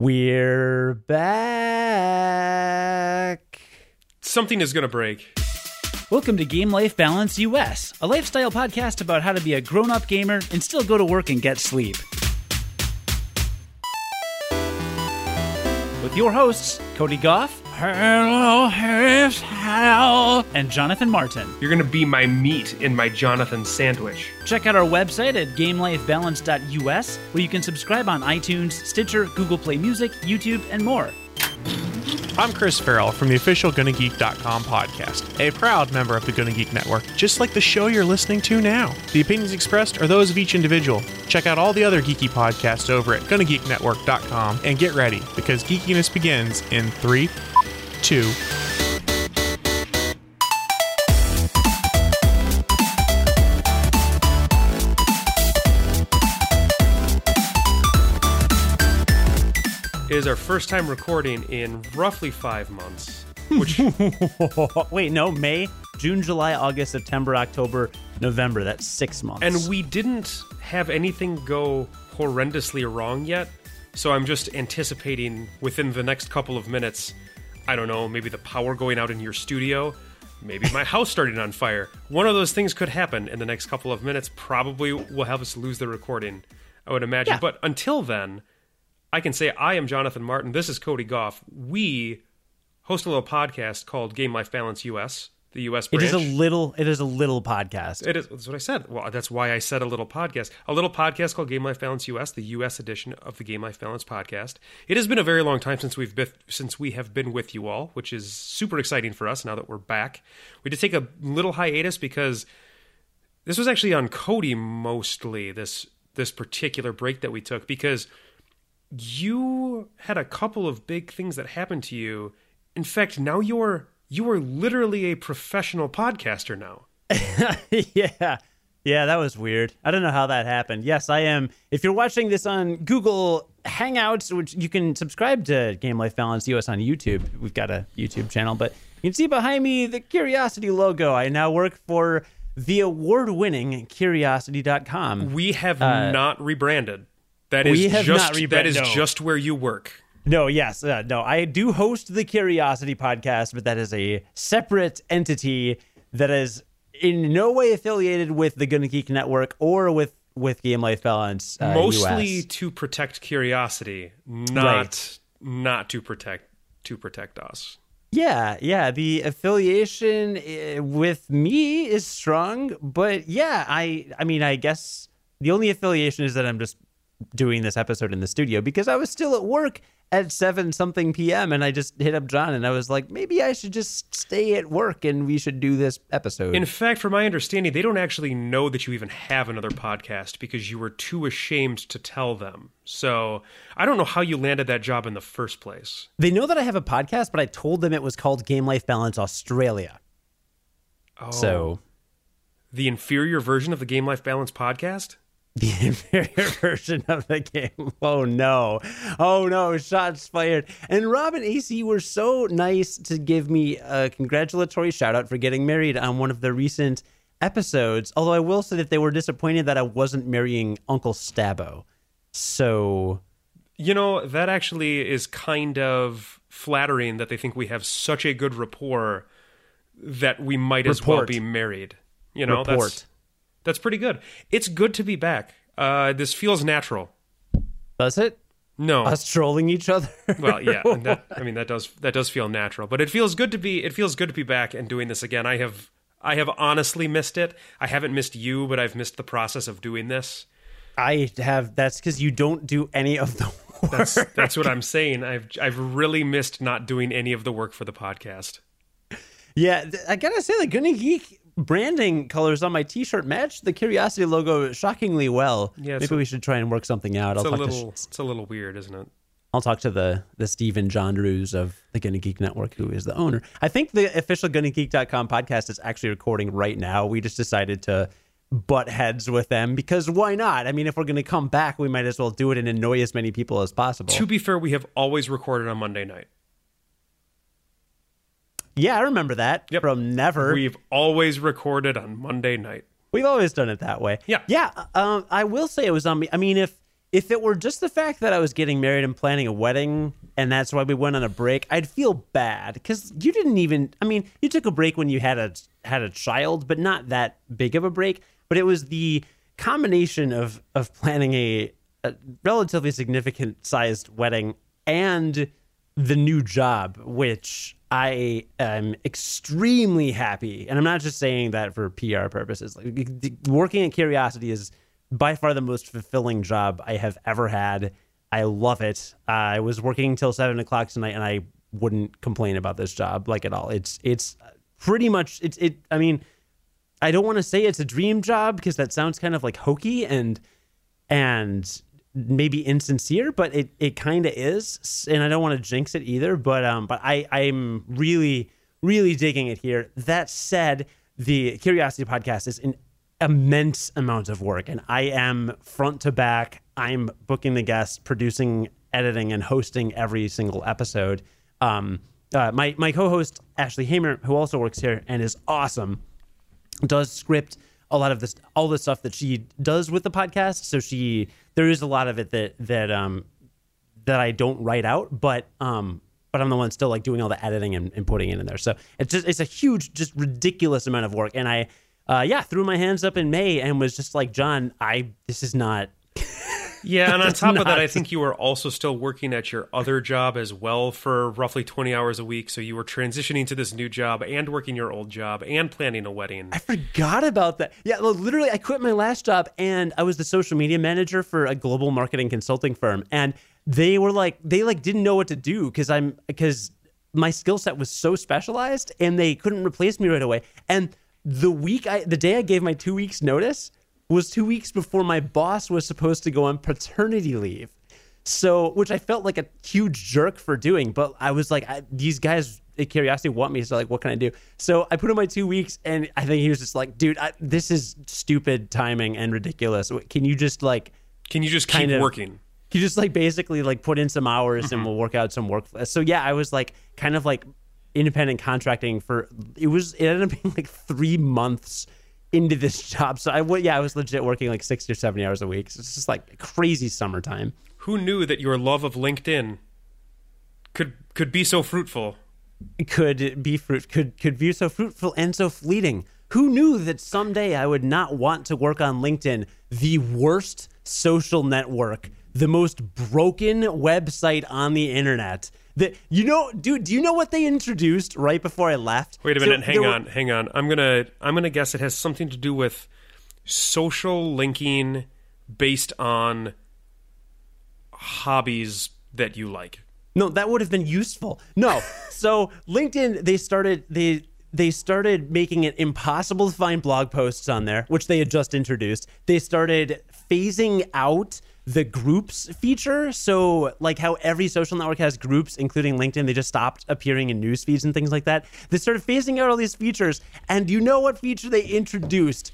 We're back. Something is going to break. Welcome to Game Life Balance US, a lifestyle podcast about how to be a grown up gamer and still go to work and get sleep. With your hosts, Cody Goff, hello, hello, and Jonathan Martin. You're going to be my meat in my Jonathan sandwich. Check out our website at gamelifebalance.us, where you can subscribe on iTunes, Stitcher, Google Play Music, YouTube, and more. I'm Chris Farrell from the official GonnaGeek.com podcast, a proud member of the Gonna Geek Network, just like the show you're listening to now. The opinions expressed are those of each individual. Check out all the other geeky podcasts over at GonnaGeekNetwork.com and get ready because geekiness begins in three, two, It is our first time recording in roughly five months. Which Wait, no, May, June, July, August, September, October, November. That's six months. and we didn't have anything go horrendously wrong yet. So I'm just anticipating within the next couple of minutes, I don't know, maybe the power going out in your studio, maybe my house starting on fire. One of those things could happen in the next couple of minutes. Probably will have us lose the recording, I would imagine. Yeah. But until then, I can say I am Jonathan Martin. This is Cody Goff. We host a little podcast called Game Life Balance US, the US it is a little. It is a little podcast. It is. That's what I said. Well, that's why I said a little podcast. A little podcast called Game Life Balance US, the US edition of the Game Life Balance podcast. It has been a very long time since we've been, since we have been with you all, which is super exciting for us now that we're back. We did take a little hiatus because this was actually on Cody mostly this this particular break that we took because you had a couple of big things that happened to you. In fact, now you're you are literally a professional podcaster now. yeah. Yeah, that was weird. I don't know how that happened. Yes, I am. If you're watching this on Google Hangouts, which you can subscribe to Game Life Balance US on YouTube, we've got a YouTube channel, but you can see behind me the Curiosity logo. I now work for the award winning Curiosity.com. We have not rebranded. That is Uh, we have just that is no. just where you work. No, yes, uh, no. I do host the Curiosity podcast, but that is a separate entity that is in no way affiliated with the Gonna Geek Network or with with Game Life Balance. Uh, Mostly US. to protect curiosity, not Right. not to protect to protect us. Yeah, yeah. The affiliation uh, with me is strong, but yeah, I I mean, I guess the only affiliation is that I'm just doing this episode in the studio because I was still at work at 7 something p.m. and I just hit up John and I was like, maybe I should just stay at work and we should do this episode. In fact, from my understanding, they don't actually know that you even have another podcast because you were too ashamed to tell them. So I don't know how you landed that job in the first place. they know that I have a podcast, but I told them it was called Game Life Balance Australia. Oh, So the inferior version of the Game Life Balance podcast. The inferior version of the game. Oh no. Oh no, shots fired. And Rob and AC were so nice to give me a congratulatory shout out for getting married on one of the recent episodes. Although I will say that they were disappointed that I wasn't marrying Uncle Stabbo. So You know, that actually is kind of flattering that they think we have such a good rapport that we might as well be married. You know, report. that's pretty good. It's good to be back. Uh, this feels natural. Does it? No, Us trolling each other? well, yeah. that, I mean, that does that does feel natural, but it feels good to be it feels good to be back and doing this again. I have I have honestly missed it. I haven't missed you, but I've missed the process of doing this. I have that's because you don't do any of the work. That's that's what I'm saying. I've I've really missed not doing any of the work for the podcast. Yeah, I gotta say, the Gonna Geek branding colors on my T-shirt match the Curiosity logo shockingly well. Yeah, maybe a- we should try and work something out. It's I'll a talk little to it's a little weird, isn't it? I'll talk to the the Stephen John Drews of the Gonna Geek Network, who is the owner. I think the official GonnaGeek.com podcast is actually recording right now. We just decided to butt heads with them because why not? I mean, if we're going to come back, we might as well do it and annoy as many people as possible. To be fair, we have always recorded on Monday night. Yeah, I remember that Yep. from never. We've always recorded on Monday night. We've always done it that way. Yeah. Yeah. Um, I will say it was on me. I mean, if if it were just the fact that I was getting married and planning a wedding and that's why we went on a break, I'd feel bad because you didn't even. I mean, you took a break when you had a had a child, but not that big of a break. But it was the combination of of planning a, a relatively significant sized wedding and the new job, which I am extremely happy. And I'm not just saying that for PR purposes. Like working at Curiosity is by far the most fulfilling job I have ever had. I love it. I was working until seven o'clock tonight, and I wouldn't complain about this job like at all. It's it's pretty much it's it. I mean, I don't want to say it's a dream job because that sounds kind of like hokey and and maybe insincere, but it it kind of is. And I don't want to jinx it either. But um, but I I'm really really digging it here. That said, the Curiosity podcast is an immense amount of work, and I am front to back. I'm booking the guests, producing, editing, and hosting every single episode. Um, uh, my my co-host Ashley Hamer, who also works here and is awesome, does script a lot of this, all the stuff that she does with the podcast. So she there is a lot of it that that um that I don't write out, but um but I'm the one still like doing all the editing and, and putting it in there. So it's just it's a huge, just ridiculous amount of work, and I uh, yeah, threw my hands up in May and was just like, John, I this is not. yeah, and on top of that, I think you were also still working at your other job as well for roughly 20 hours a week. So you were transitioning to this new job and working your old job and planning a wedding. I forgot about that. Yeah, literally, I quit my last job and I was the social media manager for a global marketing consulting firm, and they were like, they like didn't know what to do because I'm because my skill set was so specialized and they couldn't replace me right away and the week I the day I gave my two weeks notice was two weeks before my boss was supposed to go on paternity leave. So, which I felt like a huge jerk for doing, but I was like, I, these guys at Curiosity want me, so like, what can I do? So I put in my two weeks, and I think he was just like, dude, I, this is stupid timing and ridiculous. Can you just like, can you just keep of, working? You just like basically like put in some hours, mm-hmm. and we'll work out some work. So yeah, I was like, kind of like independent contracting for it was it ended up being like three months into this job. So I yeah, I was legit working like sixty or seventy hours a week. So it's just like crazy summertime. Who knew that your love of LinkedIn could could be so fruitful? Could be fruit could could be so fruitful and so fleeting. Who knew that someday I would not want to work on LinkedIn, the worst social network, the most broken website on the internet? The, you know, dude, do you know what they introduced right before I left? Wait a minute, so hang on, hang on. I'm gonna I'm gonna guess it has something to do with social linking based on hobbies that you like. No, that would have been useful. No. so LinkedIn, they started they they started making it impossible to find blog posts on there, which they had just introduced. They started phasing out the groups feature. So, like how every social network has groups, including LinkedIn, they just stopped appearing in news feeds and things like that. They started phasing out all these features. And you know what feature they introduced?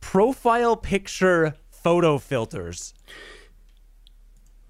Profile picture photo filters.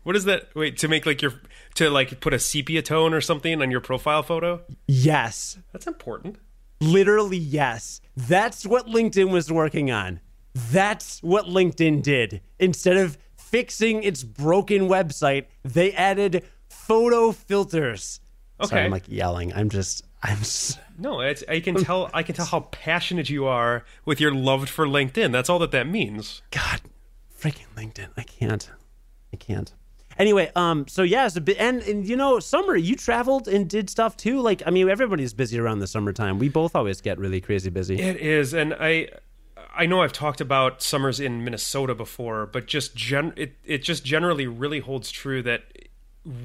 What is that? Wait, to make like your to like put a sepia tone or something on your profile photo? Yes. That's important. Literally, yes. That's what LinkedIn was working on. That's what LinkedIn did. Instead of fixing its broken website, they added photo filters. Okay. Sorry, I'm like yelling. I'm just I'm just... No, it's I can tell I can tell how passionate you are with your love for LinkedIn. That's all that that means. God, freaking LinkedIn. I can't. I can't. Anyway, um, so yeah, it's a bit, and, and you know, summer, you traveled and did stuff too. Like, I mean, everybody's busy around the summertime. We both always get really crazy busy. It is, and I, I know I've talked about summers in Minnesota before, but just gen it it just generally really holds true that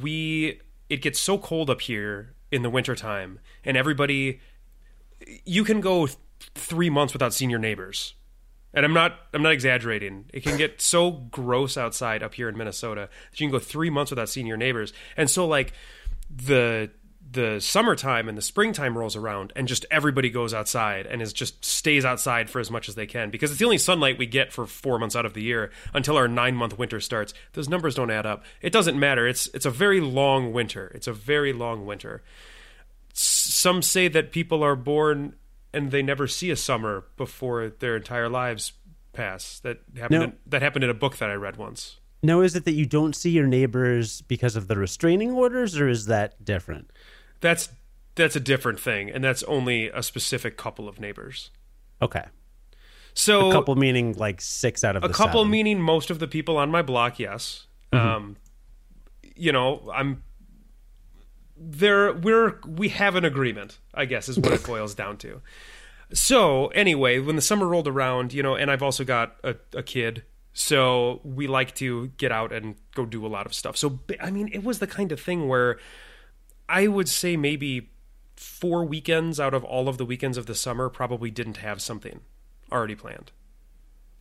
we it gets so cold up here in the wintertime and everybody you can go th- 3 months without seeing your neighbors. And I'm not I'm not exaggerating. It can get so gross outside up here in Minnesota that you can go 3 months without seeing your neighbors. And so like the the summertime and the springtime rolls around and just everybody goes outside and is just stays outside for as much as they can because it's the only sunlight we get for 4 months out of the year until our 9 month winter starts. Those numbers don't add up. It doesn't matter. It's it's a very long winter. It's a very long winter. Some say that people are born and they never see a summer before their entire lives pass. That happened no. in, that happened in a book that I read once. Now, is it that you don't see your neighbors because of the restraining orders, or is that different? That's that's a different thing, and that's only a specific couple of neighbors. Okay. So A couple meaning like six out of a couple seven. meaning most of the people on my block yes Mm-hmm. um you know i'm there we're we have an agreement i guess is what it boils down to so anyway when the summer rolled around you know and i've also got a, a kid so we like to get out and go do a lot of stuff so i mean it was the kind of thing where i would say maybe four weekends out of all of the weekends of the summer probably didn't have something already planned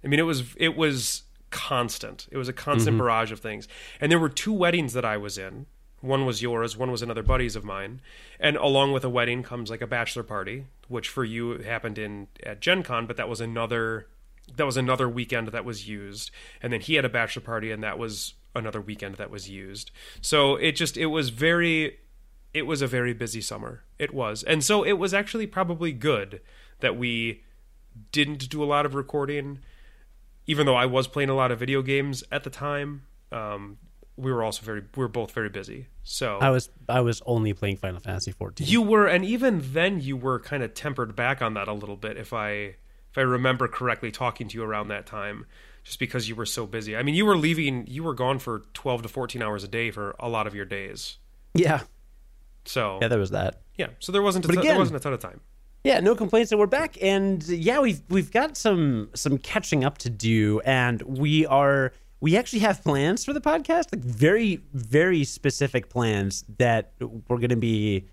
I mean, it was it was constant. It was a constant mm-hmm. barrage of things. And there were two weddings that I was in. One was yours, one was another buddy's of mine. And along with a wedding comes like a bachelor party, which for you happened in at Gen Con, but that was another that was another weekend that was used. And then he had a bachelor party and that was another weekend that was used. So it just it was very it was a very busy summer. It was. And so it was actually probably good that we didn't do a lot of recording even though I was playing a lot of video games at the time, um, we were also very we were both very busy. So I was I was only playing Final Fantasy 14. you were, and even then you were kind of tempered back on that a little bit. If I if I remember correctly, talking to you around that time, just because you were so busy. I mean, you were leaving, you were gone for twelve to fourteen hours a day for a lot of your days. yeah, So yeah, there was that. yeah, so there wasn't a But ton, again- there wasn't a ton of time. Yeah, no complaints. So we're back, and yeah, we've we've got some some catching up to do, and we are we actually have plans for the podcast, like very very specific plans that we're going to be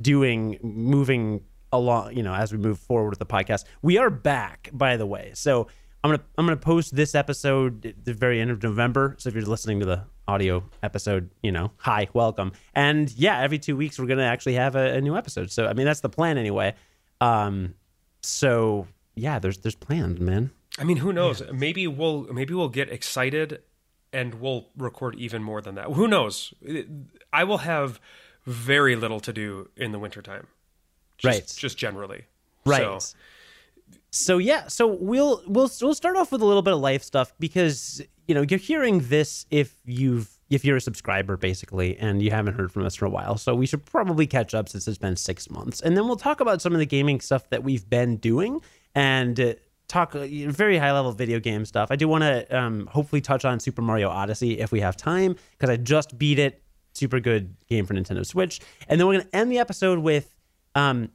doing moving along. You know, as we move forward with the podcast, we are back. By the way, so I'm gonna I'm gonna post this episode at the very end of November. So if you're listening to the audio episode, you know, hi, welcome. And yeah, every two weeks we're gonna actually have a, a new episode. So I mean that's the plan anyway. Um, so yeah, there's there's plans, man. I mean, who knows? Maybe we'll maybe we'll get excited and we'll record even more than that. Who knows? I will have very little to do in the wintertime. Just, Right. Just generally. Right. So, So yeah, so we'll we'll we'll start off with a little bit of life stuff because you know you're hearing this if you've if you're a subscriber basically and you haven't heard from us for a while. So we should probably catch up since it's been six months, and then we'll talk about some of the gaming stuff that we've been doing and uh, talk uh, very high level video game stuff. I do want to um, hopefully touch on Super Mario Odyssey if we have time because I just beat it. Super good game for Nintendo Switch, and then we're gonna end the episode with. Um,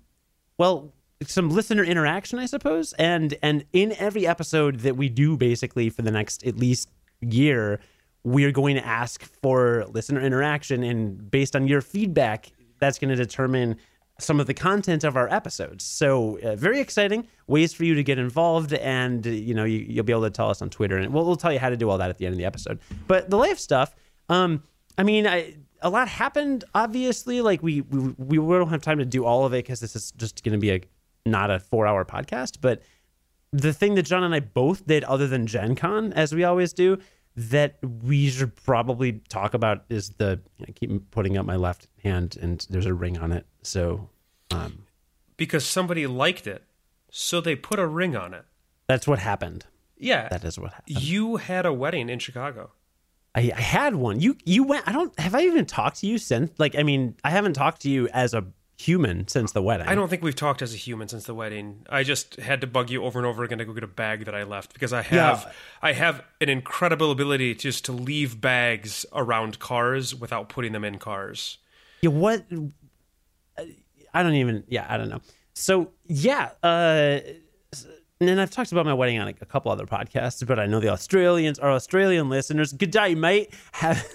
well some listener interaction i suppose and and in every episode that we do basically for the next at least year we're going to ask for listener interaction and based on your feedback that's going to determine some of the content of our episodes. So uh, very exciting ways for you to get involved and you know you, you'll be able to tell us on twitter and we'll, we'll tell you how to do all that at the end of the episode. But the life stuff um i mean i a lot happened obviously like we we, we don't have time to do all of it because this is just going to be a not a four hour podcast but the thing that john and i both did other than gen con as we always do that we should probably talk about is the i keep putting up my left hand and there's a ring on it so um, because somebody liked it, so they put a ring on it. that's what happened Yeah. that is what happened you had a wedding in Chicago. I, I had one you you went i don't have i even talked to you since like i mean i haven't talked to you as a human since the wedding I don't think we've talked as a human since the wedding. I just had to bug you over and over again to go get a bag that I left because I have Yeah. I have an incredible ability just to leave bags around cars without putting them in cars. Yeah, what? I don't even. Yeah, I don't know. So yeah, uh, and I've talked about my wedding on a, a couple other podcasts, but I know the Australians, our Australian listeners. Good day, mate. Have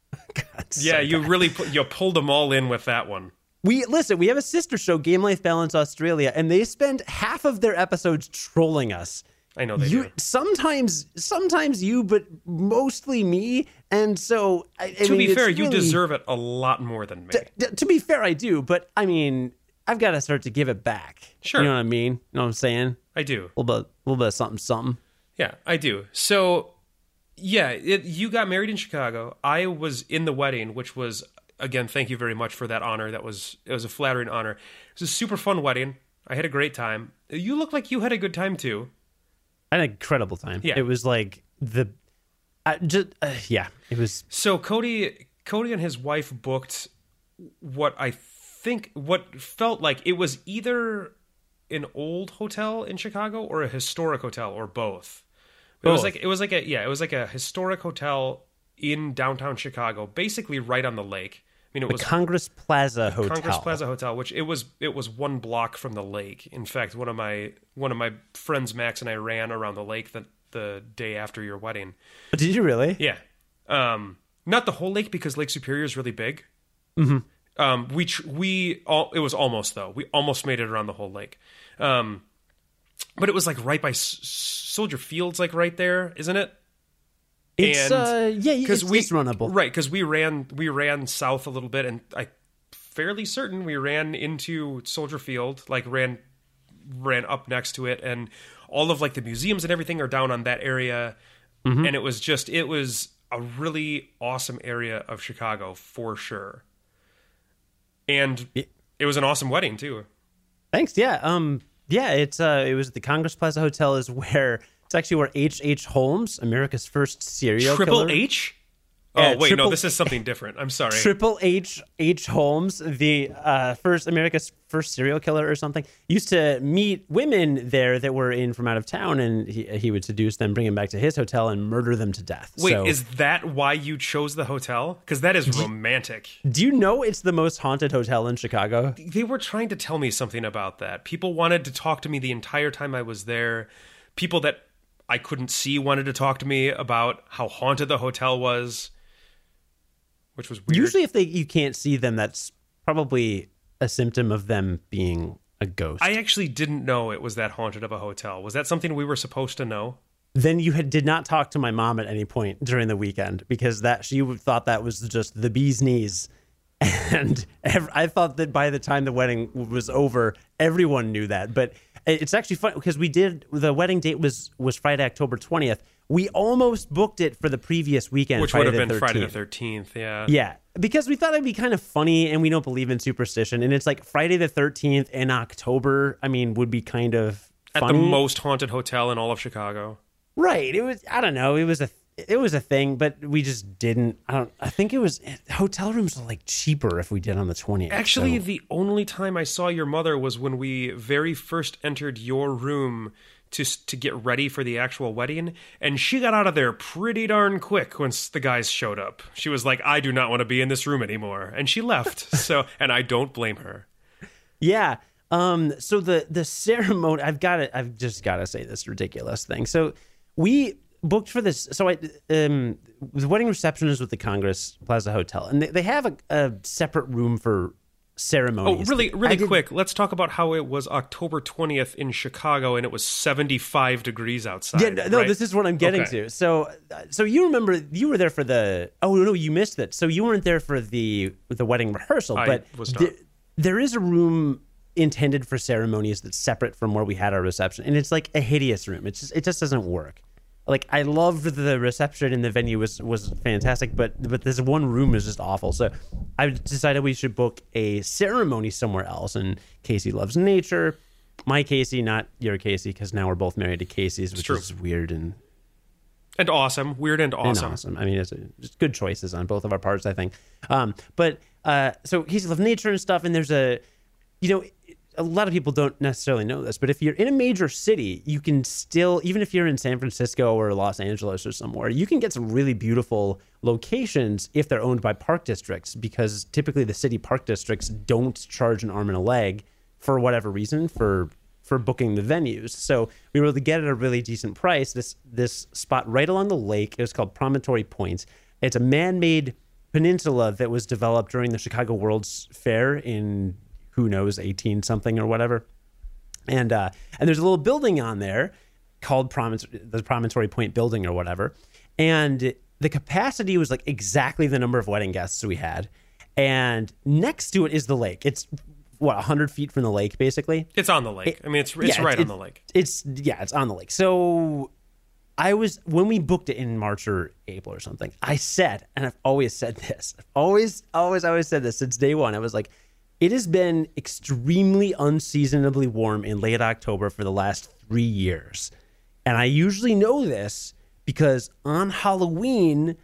God, so Yeah, you really put, you pulled them all in with that one. We listen. We have a sister show, Game Life Balance Australia, and they spend half of their episodes trolling us. I know they You do. sometimes, sometimes you, but mostly me. And so, I, I To mean, be fair, you deserve it a lot more than me. D- to be fair, I do, but I mean, I've got to start to give it back. Sure. You know what I mean? You know what I'm saying? I do. A little bit, a little bit of something, something. Yeah, I do. So, yeah, it, you got married in Chicago. I was in the wedding, which was again, thank you very much for that honor. That was it was a flattering honor. It was a super fun wedding. I had a great time. You look like you had a good time too. An incredible time. Yeah. It was like the. I just uh, yeah, it was So Cody, Cody and his wife booked what I think what felt like it was either an old hotel in Chicago or a historic hotel or both. It was like it was like a yeah, it was like a historic hotel in downtown Chicago, basically right on the lake. I mean, it was Congress Plaza Hotel. Congress Plaza Hotel, which it was it was one block from the lake. In fact, one of my one of my friends Max and I ran around the lake the the day after your wedding. Did you really? Yeah. Um, not the whole lake because Lake Superior is really big. Mm-hmm. Um, we tr- we all it was almost though. We almost made it around the whole lake. Um, but it was like right by S- Soldier Fields, like right there, isn't it? It's And- uh yeah, it's, we it's runnable. right? Because we ran we ran south a little bit, and I fairly certain we ran into Soldier Field, like ran ran up next to it, and all of like the museums and everything are down on that area, Mm-hmm. and it was just it was a really awesome area of Chicago for sure, and it was an awesome wedding too. Thanks. Yeah. Um. Yeah. It's uh. It was the Congress Plaza Hotel. Is where it's actually where H. H. Holmes, America's first serial killer. Triple killer. H. Oh Yeah, wait, no, Triple- this is something different. I'm sorry. Triple H. H. Holmes, the uh, first America's first serial killer or something, used to meet women there that were in from out of town, and he, he would seduce them, bring them back to his hotel, and murder them to death. Wait, So- is that why you chose the hotel? Because that is romantic. do you know it's the most haunted hotel in Chicago? they were trying to tell me something about that. People wanted to talk to me the entire time I was there. People that I couldn't see wanted to talk to me about how haunted the hotel was, which was weird. Usually, if they you can't see them, that's probably a symptom of them being a ghost. I actually didn't know it was that haunted of a hotel. Was that something we were supposed to know? then you had, did not talk to my mom at any point during the weekend because that she thought that was just the bee's knees and ev- i thought that by the time the wedding was over everyone knew that but it's actually fun because we did the wedding date was was friday october 20th we almost booked it for the previous weekend Which Friday would have been Friday the 13th. Yeah. Yeah, because we thought it'd be kind of funny, and we don't believe in superstition. And it's like Friday the thirteenth in October. I mean, would be kind of At funny. the most haunted hotel in all of Chicago. Right. It was. I don't know. It was a. It was a thing, but we just didn't. I don't. I think it was hotel rooms are like cheaper if we did on the twentieth. Actually, the only time I saw your mother was when we very first entered your room to to get ready for the actual wedding, and she got out of there pretty darn quick once the guys showed up. She was like, "I do not want to be in this room anymore," and she left. so, and I don't blame her. Yeah. Um. So the the ceremony. I've got to. I've just got to say this ridiculous thing. So we booked for this. So I um the wedding reception is with the Congress Plaza Hotel, and they, they have a, a separate room for ceremonies. Oh, really, really did- quick. Let's talk about how it was October twentieth in Chicago, and it was seventy-five degrees outside. Yeah, no, right? this is what I'm getting Okay. to. So, so you remember you were there for the? Oh no, you missed it. So you weren't there for the the wedding rehearsal, but there- there is a room intended for ceremonies that's separate from where we had our reception, and it's like a hideous room. It just it just doesn't work. Like I loved the reception in the venue was was fantastic, but but this one room is just awful. So I decided we should book a ceremony somewhere else. And Casey loves nature. My Casey, not your Casey, because now we're both married to Casey's, which is weird and, and awesome, weird and and awesome. awesome. I mean, it's good choices on both of our parts, I think. Um, but uh, so Casey loves nature and stuff, and there's a, you know, a lot of people don't necessarily know this, but if you're in a major city, you can still, even if you're in San Francisco or Los Angeles or somewhere, you can get some really beautiful locations if they're owned by park districts, because typically the city park districts don't charge an arm and a leg for whatever reason for for booking the venues. So we were able to get at a really decent price. This this spot right along the lake. It was called Promontory Point. It's a man-made peninsula that was developed during the Chicago World's Fair in who knows 18 something or whatever. And uh, and there's a little building on there called Promontory, the Promontory Point Building or whatever. And the capacity was like exactly the number of wedding guests we had. And next to it is the lake. It's what 100 feet from the lake, basically. It's on the lake. I mean, it's it's Yeah, right it- on the lake. It's yeah, it's on the lake. So I was when we booked it in March or April or something. I said, and I've always said this, I've always, always, always said this since day one. I was like, it has been extremely unseasonably warm in late October for the last three years, and I usually know this because on Halloween,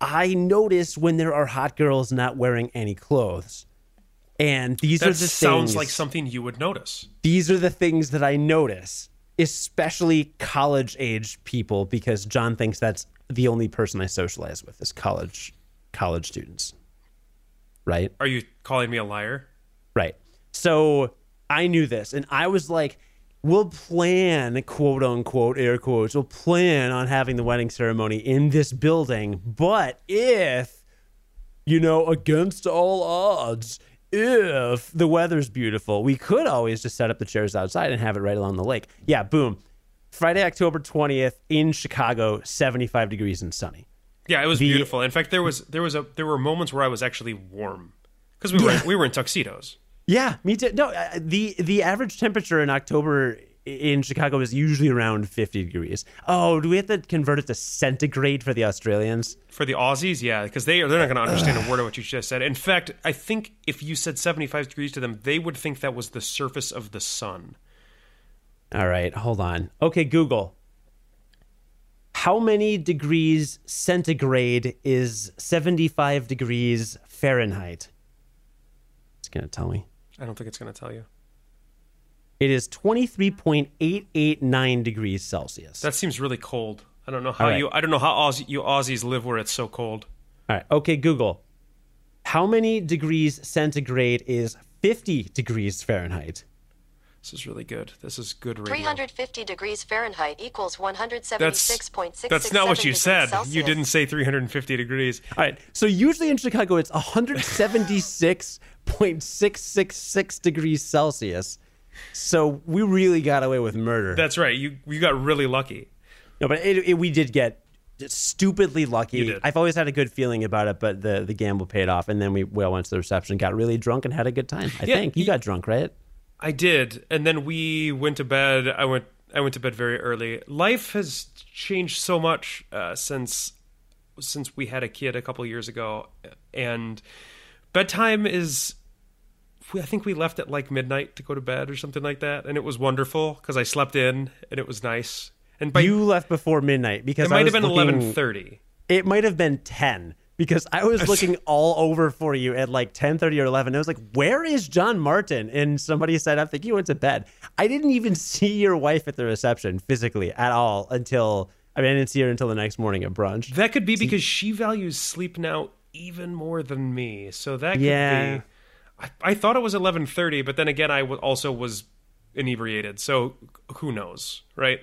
I notice when there are hot girls not wearing any clothes. And these That are the sounds things, like something you would notice. these are the things that I notice, especially college age people, because John thinks that's the only person I socialize with is college college students. Right? Are you calling me a liar? Right. So I knew this, and I was like, we'll plan, quote unquote, air quotes, we'll plan on having the wedding ceremony in this building. But if, you know, against all odds, if the weather's beautiful, we could always just set up the chairs outside and have it right along the lake. Yeah, boom. Friday, October 20th in Chicago, 75 degrees and sunny. Yeah, it was The- beautiful. In fact, there was there was a there were moments where I was actually warm because we were Yeah. we were in tuxedos. Yeah, me too. No, uh, the the average temperature in October in Chicago is usually around 50 degrees. Oh, do we have to convert it to centigrade for the Australians? For the Aussies, yeah, because they they're not going to understand a word of what you just said. In fact, I think if you said 75 degrees to them, they would think that was the surface of the sun. All right, hold on. Okay, Google. How many degrees centigrade is 75 degrees Fahrenheit? It's going to tell me. I don't think it's going to tell you. It is 23.889 degrees Celsius. That seems really cold. I don't know how right. you I don't know how Aussie, you Aussies live where it's so cold. All right. Okay, Google. How many degrees centigrade is 50 degrees Fahrenheit? This is really good. This is good radio. 350 degrees Fahrenheit equals That's 176.667 that's not what you degrees said. You didn't say 350 degrees. All right. So usually in Chicago it's 176.666 degrees Celsius. So we really got away with murder. That's right. You you got really lucky. no, but it, it, we did get stupidly lucky. You did. I've always had a good feeling about it, but the, the gamble paid off. And then we, we all went to the reception, got really drunk, and had a good time. I Yeah, think you y- got drunk, right? I did, and then we went to bed. I went. I went to bed very early. Life has changed so much uh, since since we had a kid a couple years ago, and bedtime is. I think we left at like midnight to go to bed or something like that, and it was wonderful because I slept in and it was nice. And by you left before midnight because it I might have been eleven thirty. It might have been 10 because I was looking all over for you at like 10:30 or 11. I was like, "Where is John Martin?" And somebody said, "I think he went to bed." I didn't even see your wife at the reception physically at all until I mean, I didn't see her until the next morning at brunch. That could be because she values sleep now even more than me. So that could Yeah. be. I, I thought it was eleven thirty, but then again, I w- also was inebriated. So who knows, right?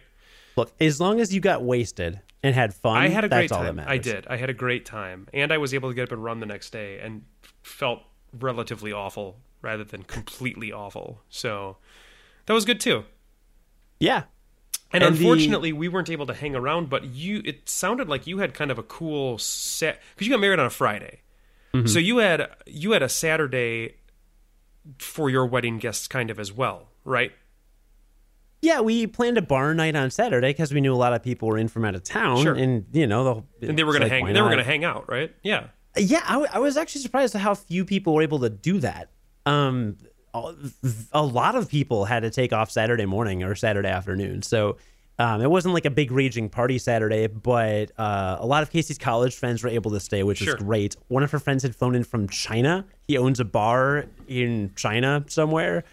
Look, as long as you got wasted and had fun, I had a great time. I did. I had a great time, and I was able to get up and run the next day, and felt relatively awful rather than completely awful. So that was good too. Yeah. And, And the- unfortunately, we weren't able to hang around. But you, it sounded like you had kind of a cool set because you got married on a Friday. Mm-hmm. So you had you had a Saturday for your wedding guests, kind of as well, right? Yeah, we planned a bar night on Saturday because we knew a lot of people were in from out of town, Sure. and you know, the, And they were going like, to hang. They were going to hang out, right? Yeah. Yeah, I, w- I was actually surprised at how few people were able to do that. Um, a, a lot of people had to take off Saturday morning or Saturday afternoon, so um, it wasn't like a big raging party Saturday. But uh, a lot of Casey's college friends were able to stay, which Sure. is great. One of her friends had flown in from China. He owns a bar in China somewhere.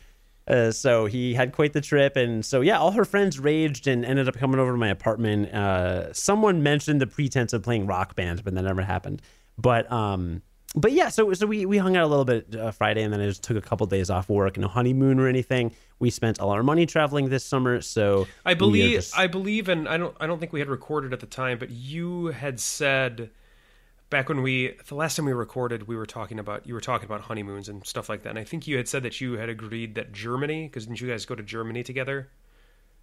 Uh, so he had quite the trip, and so yeah, all her friends raged and ended up coming over to my apartment. Uh, someone mentioned the pretense of playing rock band, but that never happened. But um, but yeah, so so we we hung out a little bit uh, Friday, and then I just took a couple days off work, no honeymoon or anything. We spent all our money traveling this summer, so I believe just- I believe and I don't I don't think we had recorded at the time, but you had said back when we the last time we recorded we were talking about you were talking about honeymoons and stuff like that. And I think you had said that you had agreed that Germany because didn't you guys go to Germany together?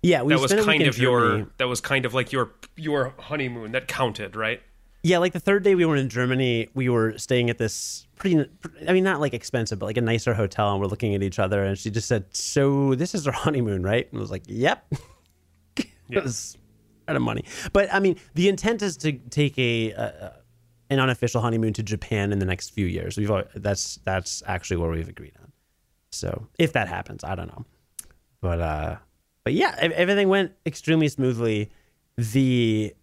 yeah, we That was spent a week kind in of your that was kind of like your your honeymoon that counted, right? Yeah, like the third day we were in Germany, we were staying at this pretty, I mean, not like expensive, but like a nicer hotel. And we're looking at each other, and she just said, So this is our honeymoon, right? And I was like, Yep. it was out of money. But I mean, the intent is to take a, uh, an unofficial honeymoon to Japan in the next few years. We've al- that's that's actually where we've agreed on. So if that happens, I don't know. But uh, but yeah, everything went extremely smoothly. The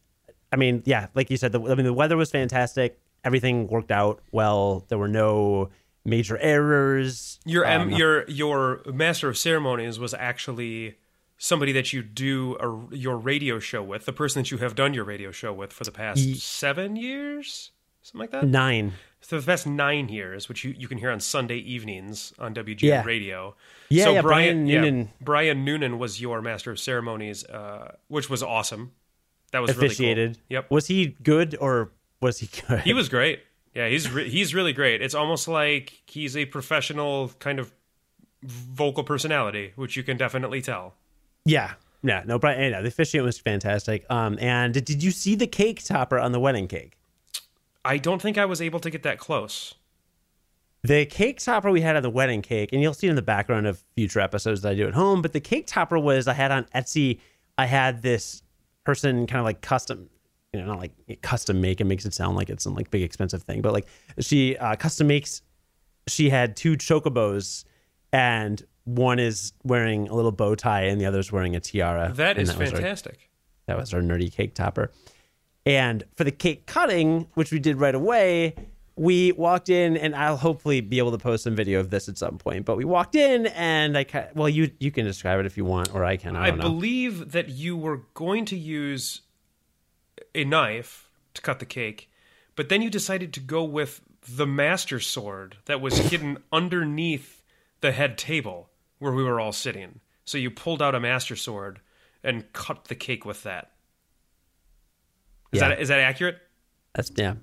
I mean, yeah, like you said, the, I mean, the weather was fantastic. Everything worked out well. There were no major errors. Your Um, your your master of ceremonies was actually somebody that you do a, your radio show with, the person that you have done your radio show with for the past seven years, something like that. nine. So the past nine years, which you, you can hear on Sunday evenings on WGN Yeah. Radio. Yeah, so yeah, Brian, Brian yeah, Noonan. Brian Noonan was your master of ceremonies, uh, which was awesome. That was officiated. Really cool. Yep, Was he good or was he good? he was great. Yeah, he's re- he's really great. It's almost like he's a professional kind of vocal personality, which you can definitely tell. Yeah. Yeah. No, Brian, yeah, the officiant was fantastic. Um, and did you see the cake topper on the wedding cake? I don't think I was able to get that close. The cake topper we had on the wedding cake, and you'll see it in the background of future episodes that I do at home. But the cake topper was I had on Etsy. I had this person kind of like custom, you know, not like custom make. It makes it sound like it's some like big expensive thing, but like she uh, custom makes. She had two chocobos, and one is wearing a little bow tie, and the other's wearing a tiara. That is was our- fantastic. that was our nerdy cake topper. And for the cake cutting, which we did right away, we walked in, and I'll hopefully be able to post some video of this at some point. But we walked in, and I ca- well, you you can describe it if you want, or I can. I I believe that you were going to use a knife to cut the cake, but then you decided to go with the master sword that was hidden underneath the head table where we were all sitting. So you pulled out a master sword and cut the cake with that. Is Yeah. that is that accurate? That's yeah.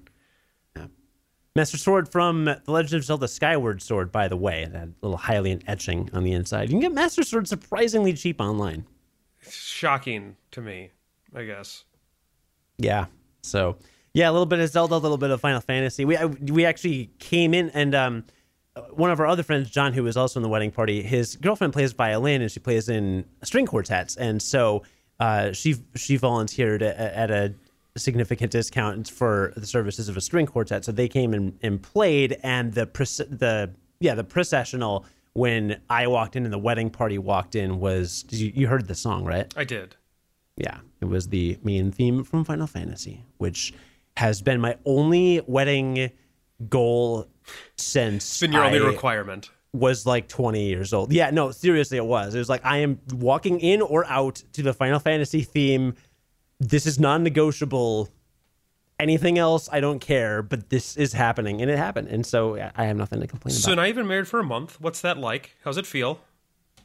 yeah. Master Sword from The Legend of Zelda Skyward Sword, by the way, that little Hylian etching on the inside. You can get Master Sword surprisingly cheap online. Shocking to me, I guess. Yeah. So yeah, a little bit of Zelda, a little bit of Final Fantasy. We I- we actually came in and um, one of our other friends, John, who was also in the wedding party, his girlfriend plays violin and she plays in string quartets, and so uh, she she volunteered at, at a significant discounts for the services of a string quartet. So they came and, and played, and the the yeah the processional when I walked in and the wedding party walked in was you, you heard the song right? I did. Yeah, it was the main theme from Final Fantasy, which has been my only wedding goal since It's been your only requirement. was like 20 years old. Yeah, no, seriously, it was. It was like I am walking in or out to the Final Fantasy theme. This is non-negotiable. Anything else, I don't care, but this is happening, and it happened, and so I have nothing to complain about. So now you've been married for a month. What's that like? How's it feel?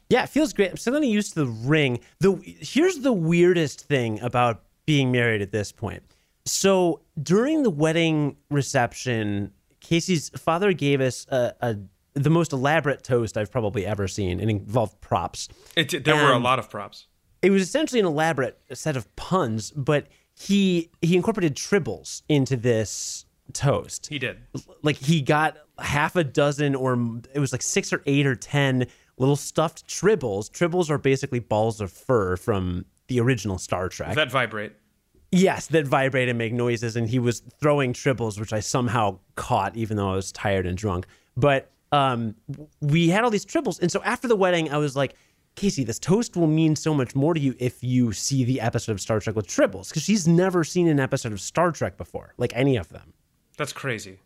Yeah, it feels great. I'm still getting used to the ring. The here's the weirdest thing about being married at this point. So during the wedding reception, Casey's father gave us a, a the most elaborate toast I've probably ever seen. It involved props. It, there were a lot of props. It was essentially an elaborate set of puns, but he he incorporated tribbles into this toast He did. like he got half a dozen or it was like six or eight or ten little stuffed tribbles tribbles are basically balls of fur from the original star trek That vibrate. yes that vibrate and make noises and he was throwing tribbles which i somehow caught even though i was tired and drunk but um we had all these tribbles and so after the wedding i was like casey this toast will mean so much more to you if you see the episode of star trek with tribbles because she's never seen an episode of star trek before like any of them That's crazy.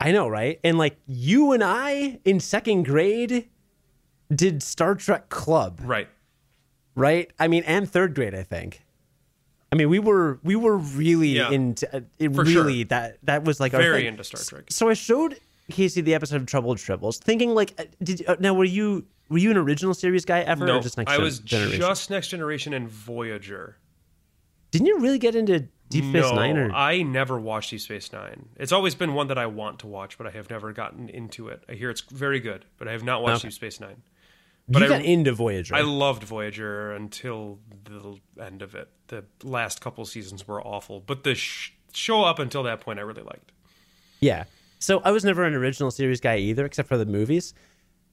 I know, right? And like you and I in second grade did Star Trek Club, Right. right? I mean, and third grade, I think. I mean, we were we were really Yeah. into uh, it. Really, sure. that that was like our Very thing. into Star Trek. So I showed Casey the episode of Troubled Tribbles, thinking like, uh, did uh, now were you were you an original series guy ever, No, or just next I was generation? just Next Generation and Voyager. Didn't you really get into Deep Space no, Nine? Or I never watched Deep Space Nine. It's always been one that I want to watch, but I have never gotten into it. I hear it's very good, but I have not watched Okay. Deep Space Nine. you but I- got into Voyager? I loved Voyager until the end of it. The last couple seasons were awful, but the sh- show up until that point I really liked. Yeah. So I was never an original series guy either, except for the movies.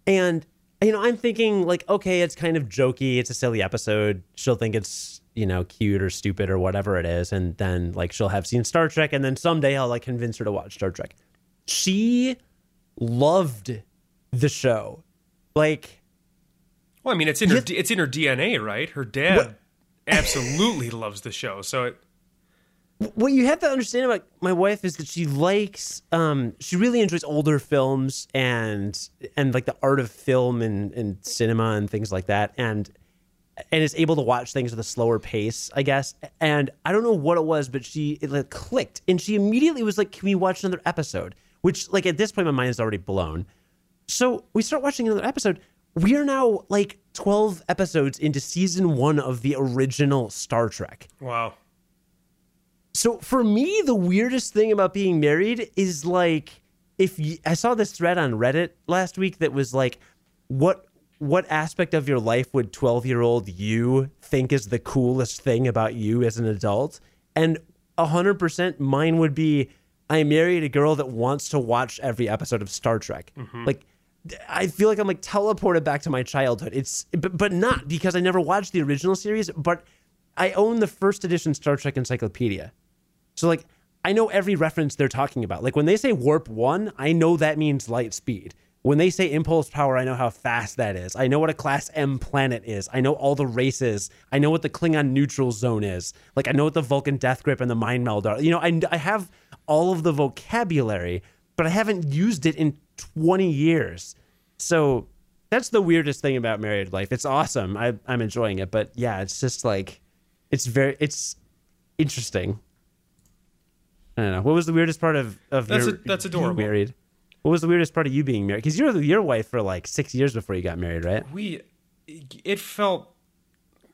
And you know, I'm thinking like, okay, it's kind of jokey. It's a silly episode. She'll think it's you know cute or stupid or whatever it is, and then like she'll have seen Star Trek, and then someday I'll like convince her to watch Star Trek. She loved the show. Like, Well, I mean, it's in her it's in her DNA, right? Her dad What- absolutely loves the show, so it, what you have to understand about my wife is that she likes um she really enjoys older films and and like the art of film and and cinema and things like that and and is able to watch things at a slower pace i guess. And i don't know what it was but she it like clicked. And she immediately was like can we watch another episode? Which like at this point my mind is already blown. So we start watching another episode. We are now like 12 episodes into season one of the original star trek. Wow. So for me, the weirdest thing about being married is like if you, I saw this thread on Reddit last week that was like, what what aspect of your life would twelve year old you think is the coolest thing about you as an adult? And hundred percent, mine would be I married a girl that wants to watch every episode of Star Trek. Mm-hmm. Like. I feel like I'm like teleported back to my childhood. It's but, but not because I never watched the original series, but I own the first edition Star Trek encyclopedia. So like I know every reference they're talking about. Like when they say warp 1, I know that means light speed. When they say impulse power, I know how fast that is. I know what a class M planet is. I know all the races. I know what the Klingon neutral zone is. Like I know what the Vulcan death grip and the mind meld are. You know, I I have all of the vocabulary, but I haven't used it in 20 years. So that's the weirdest thing about married life. It's awesome. I, I'm enjoying it, but yeah, it's just like it's very it's interesting. I don't know. What was the weirdest part of of That's your, a- that's you adorable. married? What was the weirdest part of you being married? Because you're with your wife for like six years before you got married, right? We, it felt,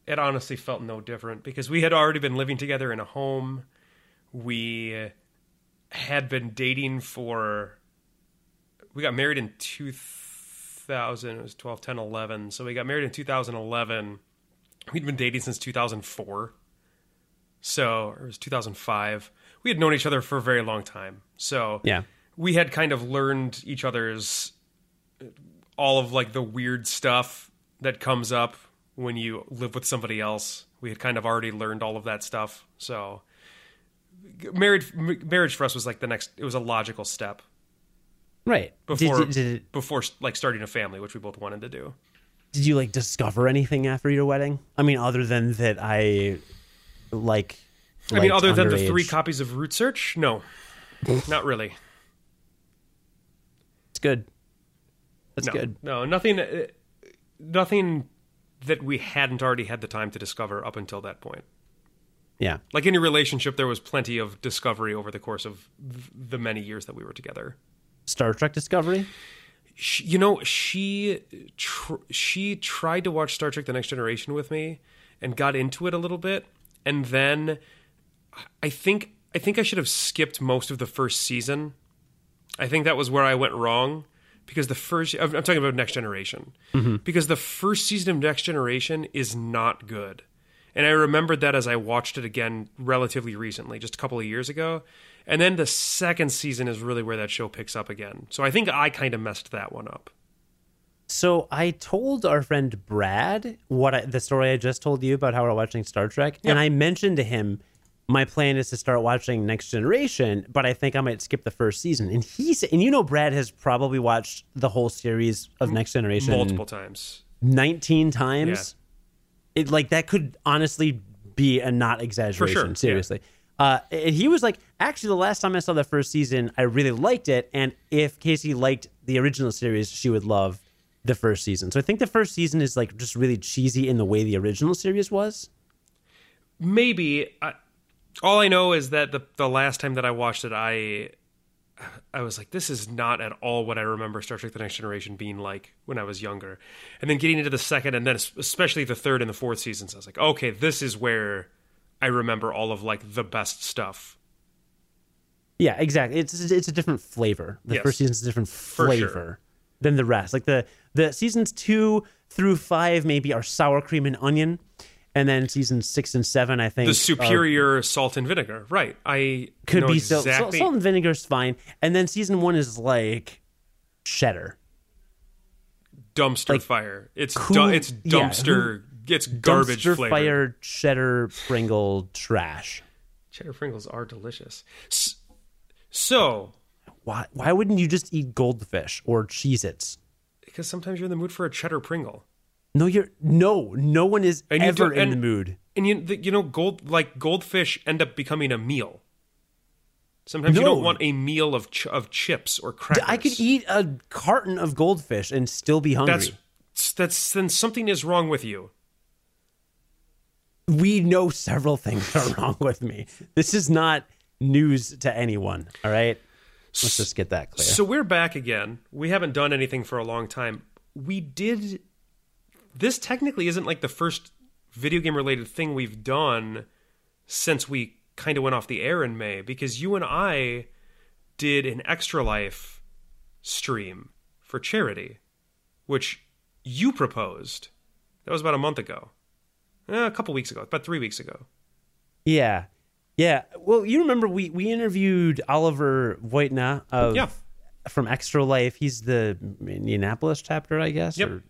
it honestly felt no different because we had already been living together in a home. We had been dating for, we got married in 2000, it was 12, 10, 11. So we got married in 2011. We'd been dating since 2004. So or it was 2005. We had known each other for a very long time. So Yeah. we had kind of learned each other's uh, all of like the weird stuff that comes up when you live with somebody else. We had kind of already learned all of that stuff. So married marriage for us was like the next it was a logical step Right. before did, did, before like starting a family, which we both wanted to do. did you like discover anything after your wedding? I mean, other than that, I like. I mean, liked other than the three copies of Root Search, no, not really. it's good. That's no, good. No, nothing, uh, nothing that we hadn't already had the time to discover up until that point. Yeah. Like any relationship, there was plenty of discovery over the course of the many years that we were together. Star Trek Discovery. She, you know, she tr- she tried to watch Star Trek: The Next Generation with me and got into it a little bit, and then I think I think I should have skipped most of the first season. I think that was where I went wrong because the first I'm I'm talking about Next Generation mm-hmm. because the first season of Next Generation is not good. And I remembered that as I watched it again relatively recently, just a couple of years ago. And then the second season is really where that show picks up again. So I think I kind of messed that one up. So I told our friend Brad what I, the story I just told you about how we're watching Star Trek, and I mentioned to him my plan is to start watching Next Generation, but I think I might skip the first season. And he said, and you know, Brad has probably watched the whole series of Next Generation Multiple times. 19 times. It like that could honestly be a not exaggeration. yeah. seriously. Uh, and he was like, actually, the last time I saw the first season, I really liked it. And if Casey liked the original series, she would love the first season. So I think the first season is like just really cheesy in the way the original series was. Maybe. I, all I know is that the the last time that I watched it, I I was like, this is not at all what I remember Star Trek: The Next Generation being like when I was younger. And then getting into the second, and then especially the third and the fourth seasons, I was like, okay, this is where I remember all of like the best stuff. Yeah, exactly. It's it's a different flavor. The Yes. first season's a different For sure. flavor than the rest. Like the the seasons two through five maybe are sour cream and onion, and then season six and seven I think The are- superior salt and vinegar, right? I could be so exactly. salt and vinegar is fine, and then season one is like cheddar, dumpster fire. It's du- it's yeah, dumpster. it's garbage dumpster flavored. fire cheddar Pringle trash. Cheddar Pringles are delicious. So, Why why wouldn't you just eat goldfish or Cheez-Its? because sometimes you're in the mood for a cheddar Pringle. No, you're no no one is And ever do- in and- the mood. And you you know gold like goldfish end up becoming a meal. Sometimes you don't want a meal of ch- of chips or crackers. I could eat a carton of goldfish and still be hungry. That's that's then something is wrong with you. we know several things are wrong with me. This is not news to anyone. All right. Let's just get that clear. So we're back again. We haven't done anything for a long time. We did. This technically isn't like the first video game related thing we've done since we kind of went off the air in May because you and I did an Extra Life stream for charity, which you proposed. That was about a month ago. Eh, a couple weeks ago, about three weeks ago. yeah. Yeah. Well, you remember we, we interviewed Oliver Voitna of Yeah. from Extra Life. He's the Indianapolis chapter, I guess, Yep. or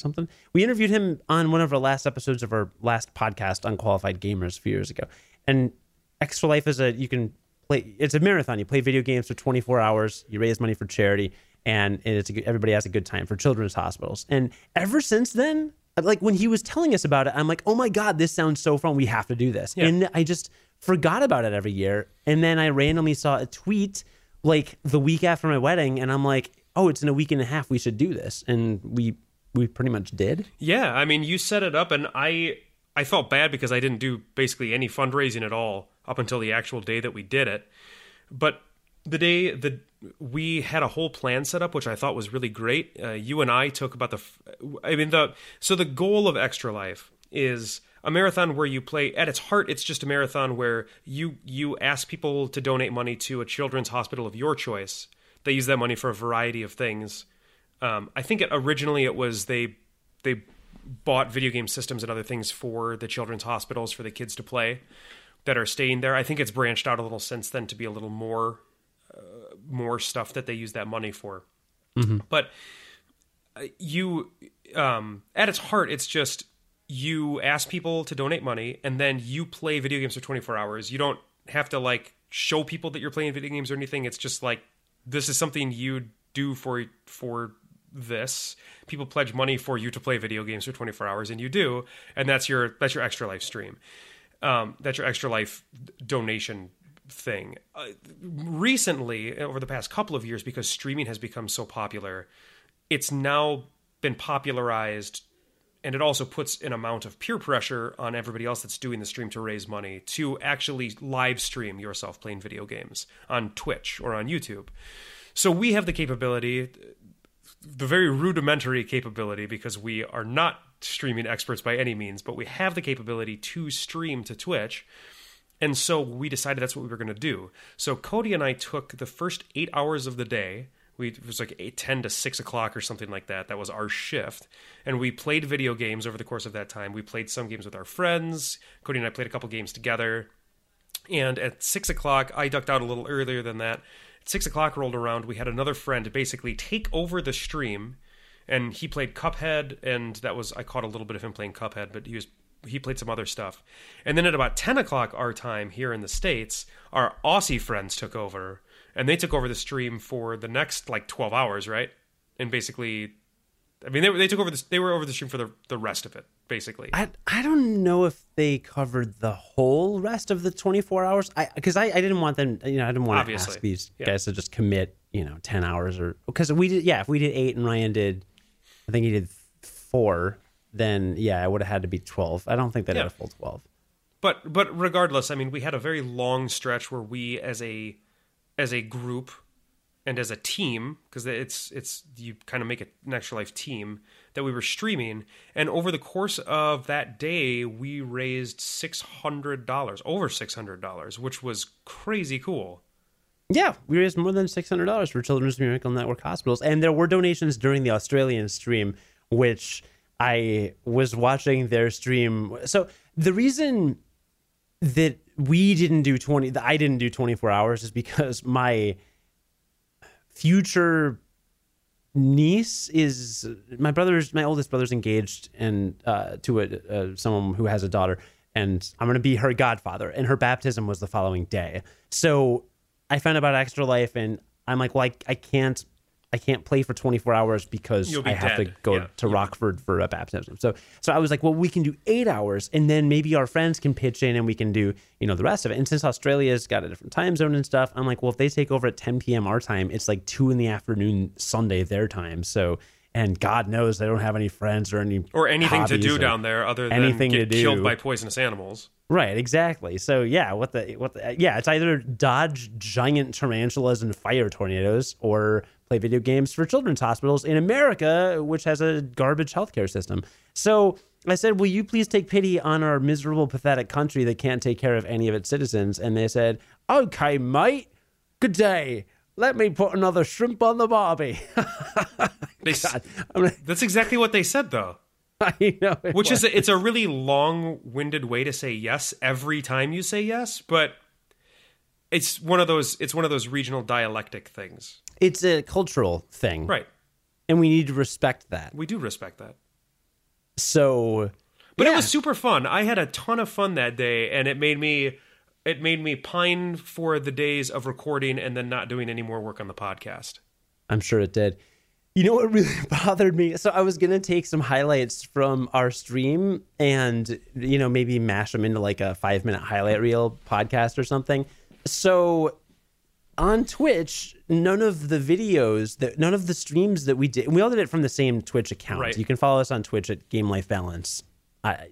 something. We interviewed him on one of our last episodes of our last podcast, Unqualified Gamers, a few years ago. And Extra Life is a you can play. It's a marathon. You play video games for 24 hours. You raise money for charity, and it's a, everybody has a good time for children's hospitals. And ever since then, like when he was telling us about it, I'm like, oh my god, this sounds so fun. We have to do this. Yeah. And I just forgot about it every year. And then I randomly saw a tweet like the week after my wedding, and I'm like, oh, it's in a week and a half. We should do this, and we we pretty much did. Yeah, I mean, you set it up, and I I felt bad because I didn't do basically any fundraising at all up until the actual day that we did it. But the day that we had a whole plan set up, which I thought was really great. Uh, you and I took about the, I mean the so the goal of Extra Life is a marathon where you play at its heart it's just a marathon where you you ask people to donate money to a children's hospital of your choice they use that money for a variety of things um, i think it, originally it was they they bought video game systems and other things for the children's hospitals for the kids to play that are staying there. I think it's branched out a little since then to be a little more uh, more stuff that they use that money for. But uh, you um, at its heart it's just you ask people to donate money and then you play video games for 24 hours. You don't have to like show people that you're playing video games or anything. It's just like this is something you do for for this people pledge money for you to play video games for 24 hours and you do and that's your that's your extra life stream um, that's your extra life donation thing. Uh, recently, over the past couple of years, because streaming has become so popular, it's now been popularized, and it also puts an amount of peer pressure on everybody else that's doing the stream to raise money to actually live stream yourself playing video games on Twitch or on YouTube. So we have the capability the very rudimentary capability because we are not streaming experts by any means, but we have the capability to stream to Twitch. And so we decided that's what we were going to do. So Cody and I took the first eight hours of the day. We, it was like eight, 10 to 6 o'clock or something like that. That was our shift. And we played video games over the course of that time. We played some games with our friends. Cody and I played a couple games together. And at six o'clock, I ducked out a little earlier than that. Six o'clock rolled around, we had another friend basically take over the stream, and he played Cuphead, and that was I caught a little bit of him playing Cuphead, but he was he played some other stuff. And then at about ten o'clock our time here in the states, our Aussie friends took over, and they took over the stream for the next like twelve hours, right? And basically, I mean, they, they took over this. They were over the stream for the the rest of it, basically. I I don't know if they covered the whole rest of the 24 hours. I because I, I didn't want them. You know, I didn't want to ask these yeah. guys to just commit. You know, 10 hours or because we did. Yeah, if we did eight and Ryan did, I think he did four. Then yeah, it would have had to be 12. I don't think they Yeah. had a full 12. but but regardless i mean we had a very long stretch where we as a as a group and as a team because it's it's you kind of make it an extra life team that we were streaming. And over the course of that day we raised $600 over $600 which was crazy cool. Yeah, we raised more than six hundred dollars for Children's Miracle Network hospitals, and there were donations during the Australian stream, which I was watching their stream. So the reason that we didn't do twenty, that I didn't do twenty four hours, is because my future niece is my brother's my oldest brother's engaged and uh, to a, uh, someone who has a daughter and i'm going to be her godfather and her baptism was the following day. So i found out about extra life and i'm like well i, I can't I can't play for 24 hours because be I have to go Yeah. to Rockford for a baptism. So so I was like, well, we can do eight hours, and then maybe our friends can pitch in, and we can do you know the rest of it. And since Australia's got a different time zone and stuff, I'm like, well, if they take over at 10 p.m. our time, it's like two in the afternoon Sunday their time. So and God knows they don't have any friends or any or anything to do down there other than anything to get do. killed by poisonous animals. Right, exactly. So yeah, what the what the yeah, it's either dodge giant tarantulas and fire tornadoes or play video games for children's hospitals in America, which has a garbage healthcare system. So I said, "Will you please take pity on our miserable, pathetic country that can't take care of any of its citizens?" And they said, "Okay, mate. Good day. Let me put another shrimp on the barbie." They, s- I'm like, that's exactly what they said, though. I know, it Which was. is a, it's a really long-winded way to say yes every time you say yes, but it's one of those it's one of those regional dialectic things. It's a cultural thing, Right. And we need to respect that. We do respect that. So But it was super fun. I had a ton of fun that day, and it made me it made me pine for the days of recording and then not doing any more work on the podcast. I'm sure it did. You know what really bothered me? So I was gonna take some highlights from our stream and you know maybe mash them into like a five minute highlight reel podcast or something. So on Twitch, none of the videos that none of the streams that we did, we all did it from the same Twitch account. Right. You can follow us on Twitch at Game Life Balance. I,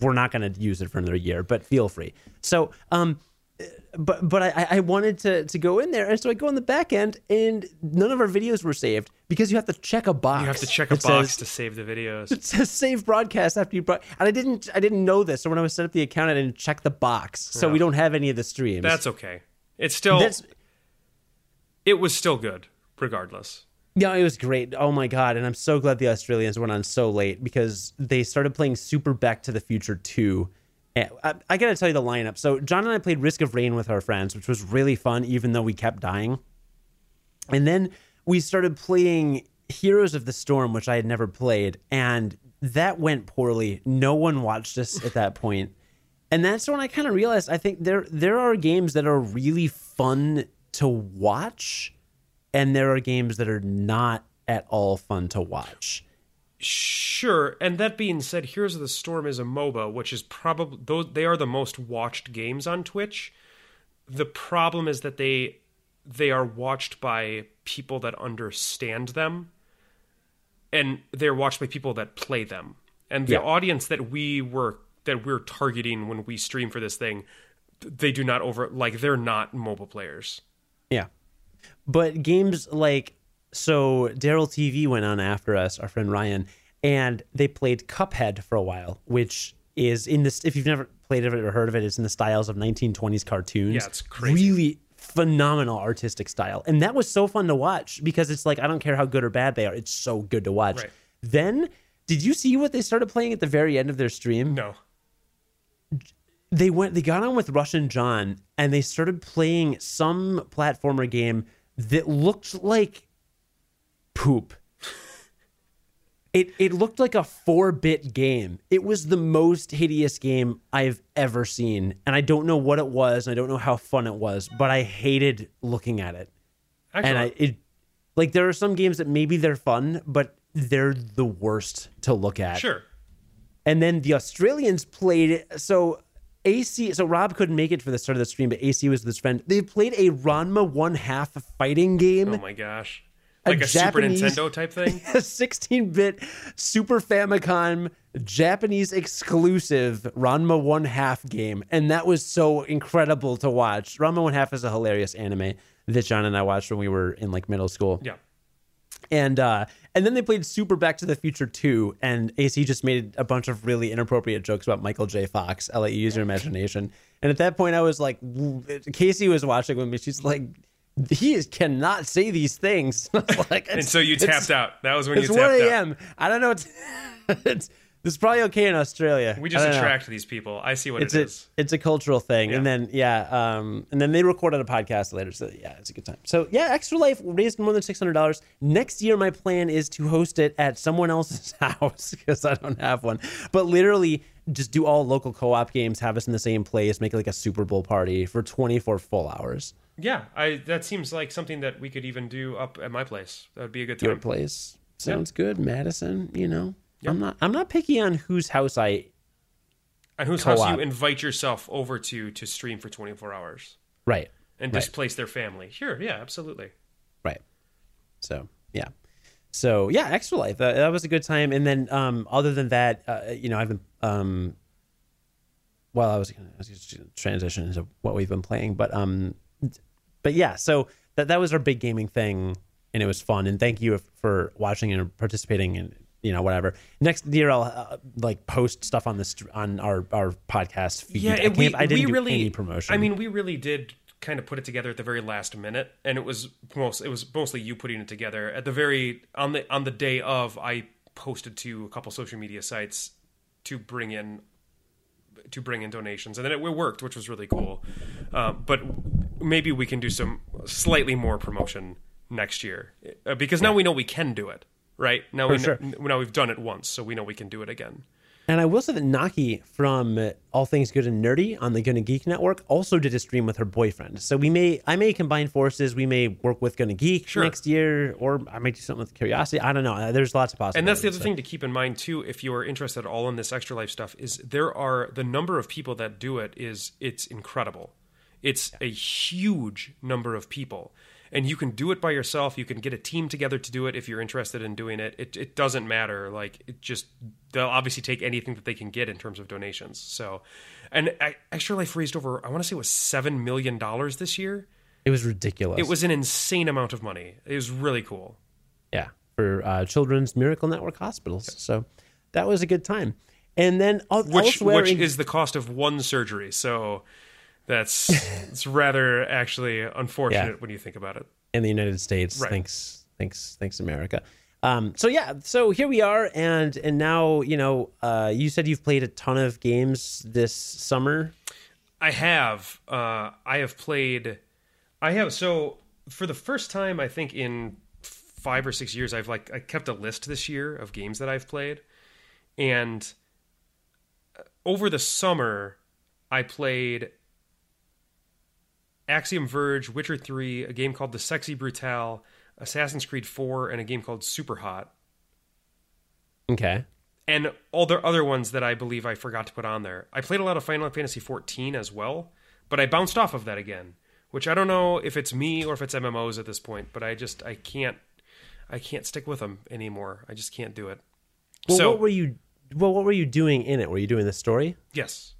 we're not going to use it for another year, but feel free. So, um, but but I, I wanted to to go in there, and so I go in the back end, and none of our videos were saved because you have to check a box. You have to check a box says- to save the videos. it says save broadcast after you brought, and I didn't I didn't know this. So when I was set up the account, I didn't check the box, so we don't have any of the streams. That's okay. It's still That's it was still good regardless. Yeah, it was great. Oh my god! And I'm so glad the Australians went on so late because they started playing Super Back to the Future 2. And I, I gotta tell you the lineup. So John and I played Risk of Rain with our friends, which was really fun, even though we kept dying. And then we started playing Heroes of the Storm, which I had never played, and that went poorly. No one watched us at that point. And that's when I kind of realized I think there there are games that are really fun to watch, and there are games that are not at all fun to watch. Sure, and that being said, Heroes of the Storm is a MOBA, which is probably those they are the most watched games on Twitch. The problem is that they they are watched by people that understand them and they're watched by people that play them. And the Yeah. audience that we were that we're targeting when we stream for this thing, they do not over like they're not MOBA players. Yeah. But games like so Daryl TV went on after us, our friend Ryan, and they played Cuphead for a while, which is in this if you've never played it or heard of it, it's in the styles of 1920s cartoons. Yeah, it's crazy. Really phenomenal artistic style. And that was so fun to watch because it's like I don't care how good or bad they are, it's so good to watch. Right. Then did you see what they started playing at the very end of their stream? No. They went they got on with Russian John and they started playing some platformer game that looked like poop. It it looked like a 4-bit game. It was the most hideous game I've ever seen and I don't know what it was and I don't know how fun it was, but I hated looking at it. Actually, And I it like there are some games that maybe they're fun, but they're the worst to look at. sure. And then the Australians played. it So AC. So Rob couldn't make it for the start of the stream, but AC was with his friend. They played a Ranma one half fighting game. Oh my gosh. Like a, Japanese- Super Nintendo type thing? a 16-bit Super Famicom Japanese exclusive Ranma one half game, and that was so incredible to watch. Ranma one half is a hilarious anime that John and I watched when we were in like middle school yeah. and uh and then they played Super Back to the Future 2 and AC just made a bunch of really inappropriate jokes about Michael J. Fox. I'll let you use your imagination. And at that point I was like Casey was watching with me. She's like he is, cannot say these things. Like, And so you tapped out. That was when you It's tapped 1 out. a.m. I don't know. It's, it's it's probably okay in Australia. We just don't know attract these people. I see what it's it a, is. it's a cultural thing and then yeah um and then they recorded a podcast later so yeah it's a good time so yeah extra life raised more than $600 next year my plan is to host it at someone else's house because i don't have one but literally just do all local co-op games have us in the same place make it like a super bowl party for 24 full hours Yeah, I that seems like something that we could even do up at my place. That would be a good time. Your place sounds good, Madison. You know, I'm not. I'm not picky on whose house I. And whose house Co-op. you invite yourself over to to stream for 24 hours Right. and Right. displace their family. Sure, yeah, absolutely. Right. So yeah. So yeah, extra life. That, that was a good time. And then um, other than that, uh, you know, I've been um, well, I was gonna, I was gonna transition into what we've been playing, but um, but yeah. So that that was our big gaming thing, and it was fun. And thank you for watching and participating and you know whatever. Next year I'll uh, like post stuff on this on our our podcast feed. Yeah, I, we, I didn't we do really any promotion. I mean, we really did kind of put it together at the very last minute, and it was most it was mostly you putting it together at the very on the on the day of. I posted to a couple social media sites to bring in to bring in donations, and then it, worked, which was really cool. Uh, but maybe we can do some slightly more promotion next year uh, because now we know we can do it. Right now, we For know, now we've done it once, so we know we can do it again. And I will say that Naki from All Things Good and Nerdy on the Gonna Geek Network also did a stream with her boyfriend. So we may, I may combine forces. We may work with Gonna Geek Sure. next year, or I might do something with Curiosity. I don't know. Uh, There's lots of possibilities. And that's the other So- thing to keep in mind too, if you are interested at all in this extra life stuff, is there are the number of people that do it is it's incredible. It's a huge number of people. And you can do it by yourself. You can get a team together to do it if you're interested in doing it. It it doesn't matter. Like it just they'll obviously take anything that they can get in terms of donations. So and I- Extra Life raised over I want to say it was seven million dollars this year. It was ridiculous. It was an insane amount of money. It was really cool. yeah for uh, Children's Miracle Network hospitals. So that was a good time. And then which elsewhere which in- is the cost of one surgery. So that's it's rather actually unfortunate Yeah. when you think about it. in the United States. Right. Thanks, thanks, thanks, America. Um, so yeah, so here we are, and and now you know, uh, you said you've played a ton of games this summer. I have uh, I have played I have so for the first time I think in five or six years I've like I kept a list this year of games that I've played and over the summer I played Axiom Verge, Witcher 3, a game called The Sexy Brutale, Assassin's Creed 4 and a game called Super Hot Okay. and all the other ones that I believe I forgot to put on there. I played a lot of Final Fantasy 14 as well, but I bounced off of that again, which I don't know if it's me or if it's MMOs at this point, but I just I can't I can't stick with them anymore. I just can't do it. Well, so what were you? Well, what were you doing in it? Were you doing the story? yes,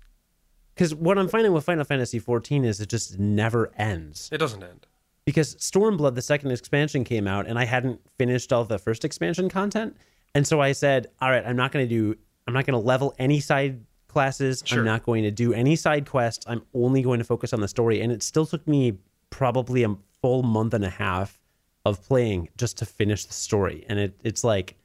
Because what I'm finding with Final Fantasy 14 is it just never ends. it doesn't end. Because Stormblood, the second expansion, came out, and I hadn't finished all the first expansion content, and so I said, "All right, I'm not going to do. I'm not going to level any side classes. Sure. I'm not going to do any side quests. I'm only going to focus on the story." And it still took me probably a full month and a half of playing just to finish the story, and it, it's like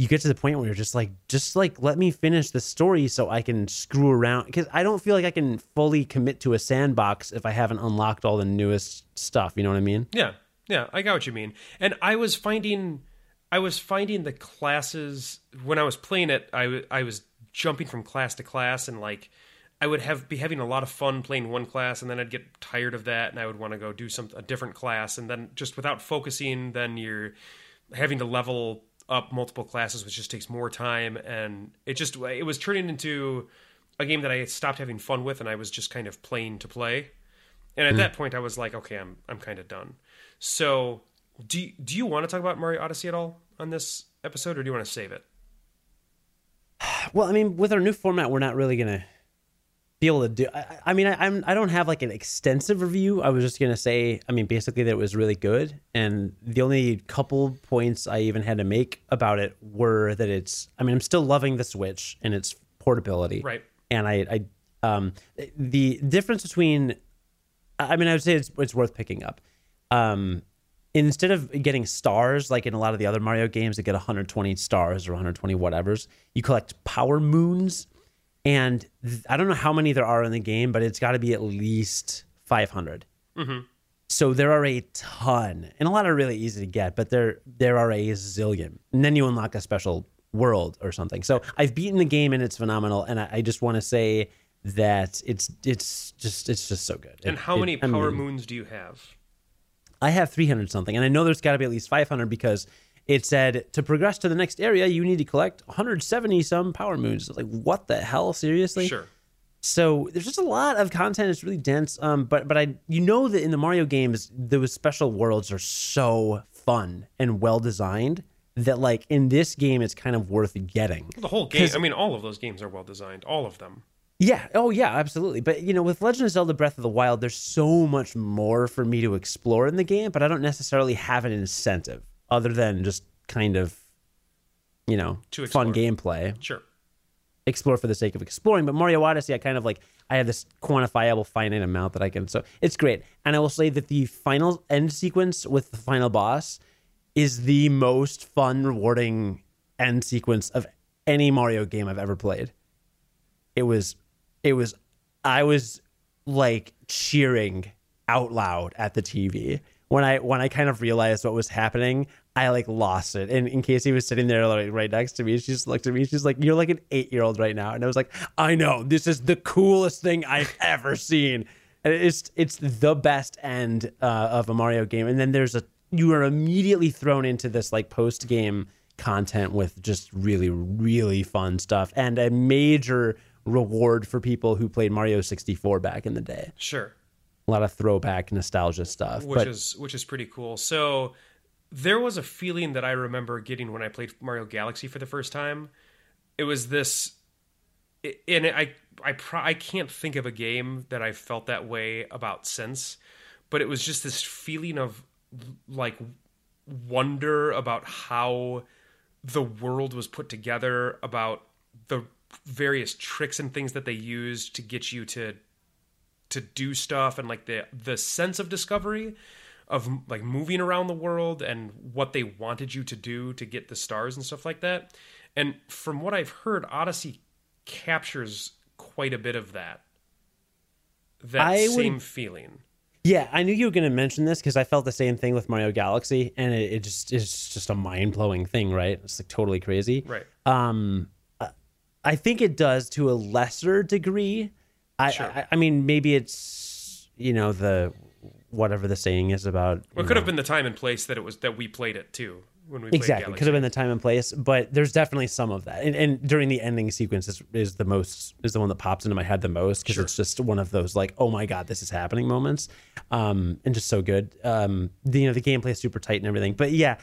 you get to the point where you're just like, just like let me finish the story so I can screw around because I don't feel like I can fully commit to a sandbox if I haven't unlocked all the newest stuff. You know what I mean? Yeah, yeah, I got what you mean. And I was finding, I was finding the classes when I was playing it. I I was jumping from class to class, and like I would have be having a lot of fun playing one class, and then I'd get tired of that, and I would want to go do some a different class, and then just without focusing, then you're having to level up multiple classes, which just takes more time, and it just it was turning into a game that I stopped having fun with, and I was just kind of playing to play. And at hmm. that point, I was like, okay, I'm I'm kind of done. So, do you, do you want to talk about Mario Odyssey at all on this episode, or do you want to save it? Well, I mean, with our new format, we're not really gonna be able to do. I, I mean, I, I'm I don't have like an extensive review. I was just gonna say, I mean, basically that it was really good, and the only couple points I even had to make about it were that it's. I mean, I'm still loving the Switch and its portability, Right. And I, I, um, the difference between, I mean, I would say it's it's worth picking up. Um, instead of getting stars like in a lot of the other Mario games that get 120 stars or 120 whatevers, you collect power moons. And th- I don't know how many there are in the game, but it's got to be at least 500. Mm-hmm. So there are a ton, and a lot are really easy to get, but there there are a zillion. And then you unlock a special world or something. So I've beaten the game and it's phenomenal. And I, I just want to say that it's it's just it's just so good. And It- how it- many I power mean, moons do you have? I have 300 something, and I know there's got to be at least 500 because it said to progress to the next area, you need to collect 170 some power moons. Like, what the hell? Seriously? Sure. So there's just a lot of content. It's really dense. Um, but but I you know that in the Mario games, those special worlds are so fun and well designed that like in this game, it's kind of worth getting. The whole game. I mean, all of those games are well designed. All of them. Yeah. Oh, yeah. Absolutely. But you know, with Legend of Zelda: Breath of the Wild, there's so much more for me to explore in the game, but I don't necessarily have an incentive other than just kind of, you know, To fun gameplay, Sure. explore for the sake of exploring. But Mario Odyssey, I kind of like I have this quantifiable finite amount that I can. So it's great. And I will say that the final end sequence with the final boss is the most fun, rewarding end sequence of any Mario game I've ever played it was it was i was like cheering out loud at the tv when i when i kind of realized what was happening i like lost it. And in Casey was sitting there like right next to me. She just looked at me. She's like you're like an eight year old right now. And i was like i know. This is the coolest thing i've ever seen. And it's it's the best end uh, of a mario game. And then there's a you are immediately thrown into this like post game content with just really really fun stuff and a major reward for people who played Mario 64 back in the day. Sure. A lot of throwback nostalgia stuff. Which but is which is pretty cool. So there was a feeling that I remember getting when I played Mario Galaxy for the first time. It was this, and I I pro- I can't think of a game that I felt that way about since, but it was just this feeling of like wonder about how the world was put together, about the various tricks and things that they used to get you to to do stuff and like the the sense of discovery of like moving around the world and what they wanted you to do to get the stars and stuff like that. And from what I've heard, Odyssey captures quite a bit of that. That I would- same feeling. yeah, I knew you were going to mention this because I felt the same thing with Mario Galaxy, and it, it just it's just a mind blowing thing, right? It's like totally crazy. Right. Um, I think it does to a lesser degree. I, Sure. I, I mean, maybe it's you know the whatever the saying is about. Well, it could know, have been the time and place that it was that we played it too when we played exactly. Could have been the time and place but there's definitely some of that. And, and during the ending sequence is, is the most is the one that pops into my head the most because it's just one of those like oh my god this is happening moments um and just so good. Um the, you know the gameplay is super tight and everything but yeah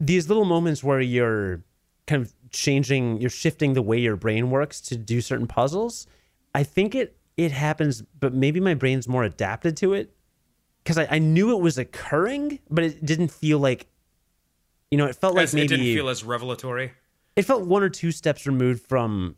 these little moments where you're kind of changing you're shifting the way your brain works to do certain puzzles i think it it happens but maybe my brain's more adapted to it because I, I knew it was occurring but it didn't feel like you know it felt like maybe it didn't feel as revelatory. it felt one or two steps removed from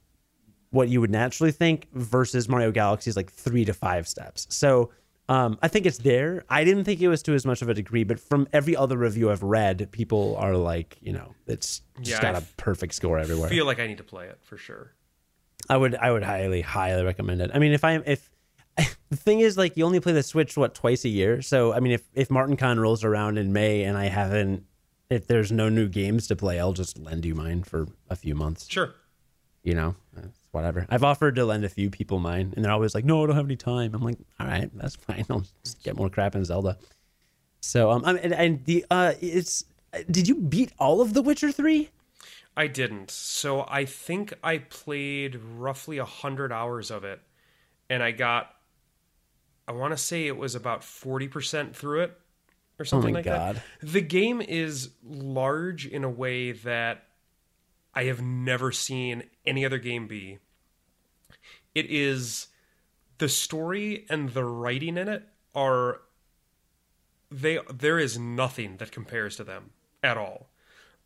what you would naturally think versus Mario Galaxy's like three to five steps. So um, I think it's there. I didn't think it was to as much of a degree, but from every other review I've read, people are like, you know, it's just Yeah, got I a perfect score everywhere. I Feel like I need to play it for sure. I would I would highly highly recommend it. I mean, if I if the thing is like you only play the Switch what twice a year, so I mean if if Martin Con rolls around in May and I haven't if there's no new games to play, I'll just lend you mine for a few months. Sure. you know, whatever. I've offered to lend a few people mine, and they're always like, "No, I don't have any time." I'm like, "All right, that's fine. I'll just get more crap in Zelda." So, um, I mean, and, and the uh, it's did you beat all of The Witcher three? I didn't. So I think I played roughly a hundred hours of it, and I got. I want to say it was about forty percent through it, or something Oh my like God. that. The game is large in a way that I have never seen any other game be. It is the story and the writing in it are they there is nothing that compares to them at all.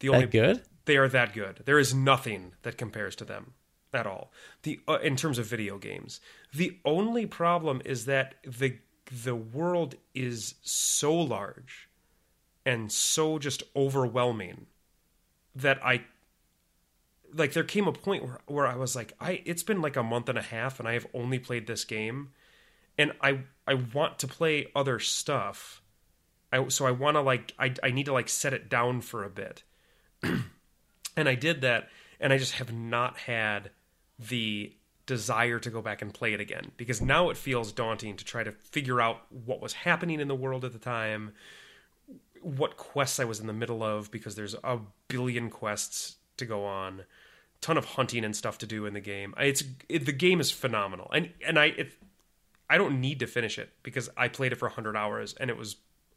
The only That good? They are that good. There is nothing that compares to them at all. The uh, in terms of video games, the only problem is that the the world is so large and so just overwhelming that I like there came a point where, where I was like I it's been like a month and a half and I have only played this game and I I want to play other stuff. I so I want to like I I need to like set it down for a bit. and I did that and I just have not had the desire to go back and play it again because now it feels daunting to try to figure out what was happening in the world at the time, what quests I was in the middle of because there's a billion quests to go on, ton of hunting and stuff to do in the game. It's it, the game is phenomenal, and and I it, I don't need to finish it because I played it for 100 hours and it was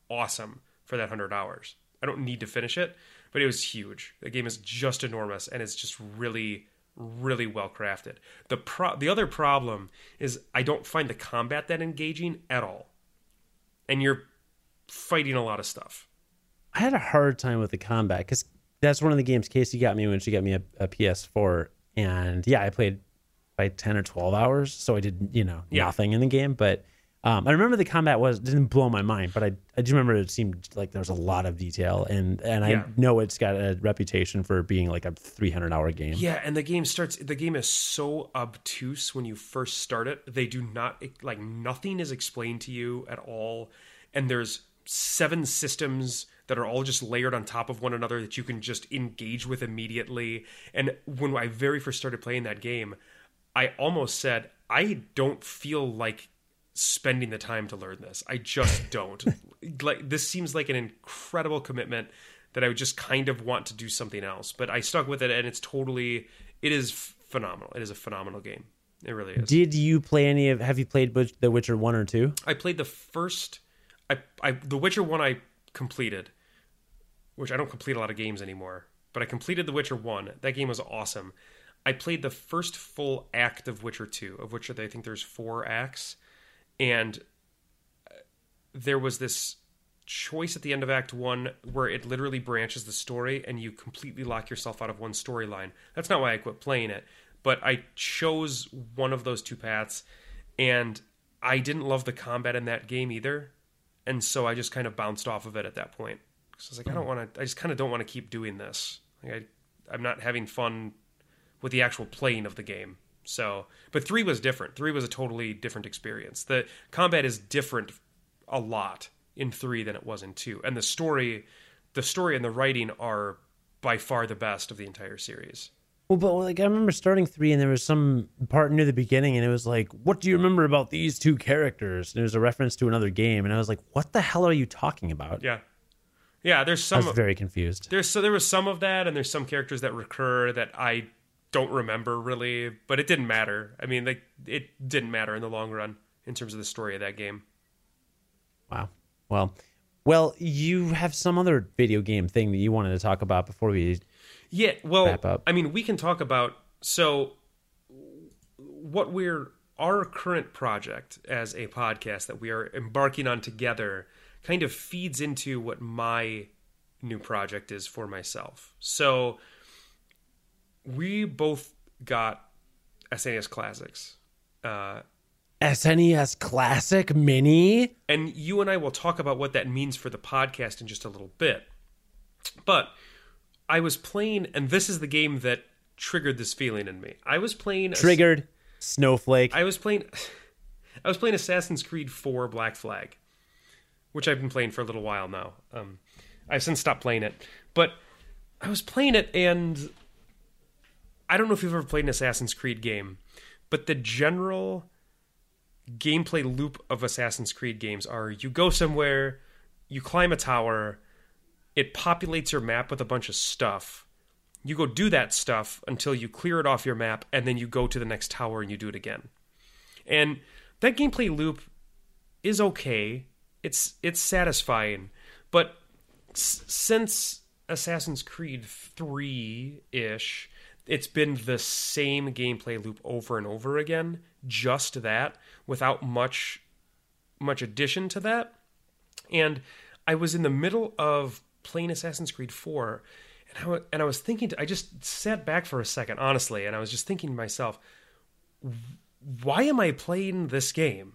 awesome for that 100 hours. I don't need to finish it, but it was huge. The game is just enormous and it's just really really well crafted. The pro- the other problem is I don't find the combat that engaging at all. And you're fighting a lot of stuff. I had a hard time with the combat because that's one of the games Casey got me when she got me a, a PS4, and yeah, I played by ten or twelve hours, so I did you know Yeah. nothing in the game. But um, I remember the combat was didn't blow my mind, but I I do remember it seemed like there was a lot of detail, and and I Yeah. know it's got a reputation for being like a three hundred hour game. Yeah, and the game starts. The game is so obtuse when you first start it. They do not like nothing is explained to you at all, and there's seven systems that are all just layered on top of one another that you can just engage with immediately. And when I very first started playing that game, I almost said, I don't feel like spending the time to learn this. I just don't. like this seems like an incredible commitment that I would just kind of want to do something else. But I stuck with it and it's totally it is phenomenal. It is a phenomenal game. It really is. Did you play any of? Have you played The Witcher one or two? I played the first I I The Witcher one I completed, which I don't complete a lot of games anymore, but I completed The Witcher one. That game was awesome. I played the first full act of Witcher two, of which I think there's four acts, and uh, there was this choice at the end of act one where it literally branches the story and you completely lock yourself out of one storyline. That's not why i quit playing it but i chose one of those two paths and i didn't love the combat in that game either and so i just kind of bounced off of it at that point. Because i was like i don't want to i just kind of don't want to keep doing this. Like I, i'm not having fun with the actual playing of the game so but three was different three was a totally different experience the combat is different a lot in three than it was in two and the story the story and the writing are by far the best of the entire series Well, but like I remember starting three, and there was some part near the beginning, and it was like, "What do you remember about these two characters?" And it was a reference to another game, and I was like, "What the hell are you talking about?" yeah yeah there's some. I was very confused. there's so there was some of that and there's some characters that recur that i don't remember really but it didn't matter i mean like it didn't matter in the long run in terms of the story of that game Wow. Well, well, you have some other video game thing that you wanted to talk about before we. Yeah, well. I mean, we can talk about so what we're our current project as a podcast that we are embarking on together kind of feeds into what my new project is for myself. So we both got SNES Classics. Uh, SNES Classic Mini. and you and I will talk about what that means for the podcast in just a little bit. But I was playing, and this is the game that triggered this feeling in me. I was playing a- Triggered. Snowflake. I was playing. I was playing Assassin's Creed 4 Black Flag, which I've been playing for a little while now. Um, I've since stopped playing it, but I was playing it, and I don't know if you've ever played an Assassin's Creed game, but the general gameplay loop of Assassin's Creed games are: you go somewhere, you climb a tower, it populates your map with a bunch of stuff. You go do that stuff until you clear it off your map, and then you go to the next tower and you do it again. And that gameplay loop is okay. It's it's satisfying, but s- since Assassin's Creed 3 ish, it's been the same gameplay loop over and over again, just that, without much much addition to that. And I was in the middle of playing Assassin's Creed 4, and I, and I was thinking, to, I just sat back for a second, honestly, and I was just thinking to myself, why am I playing this game?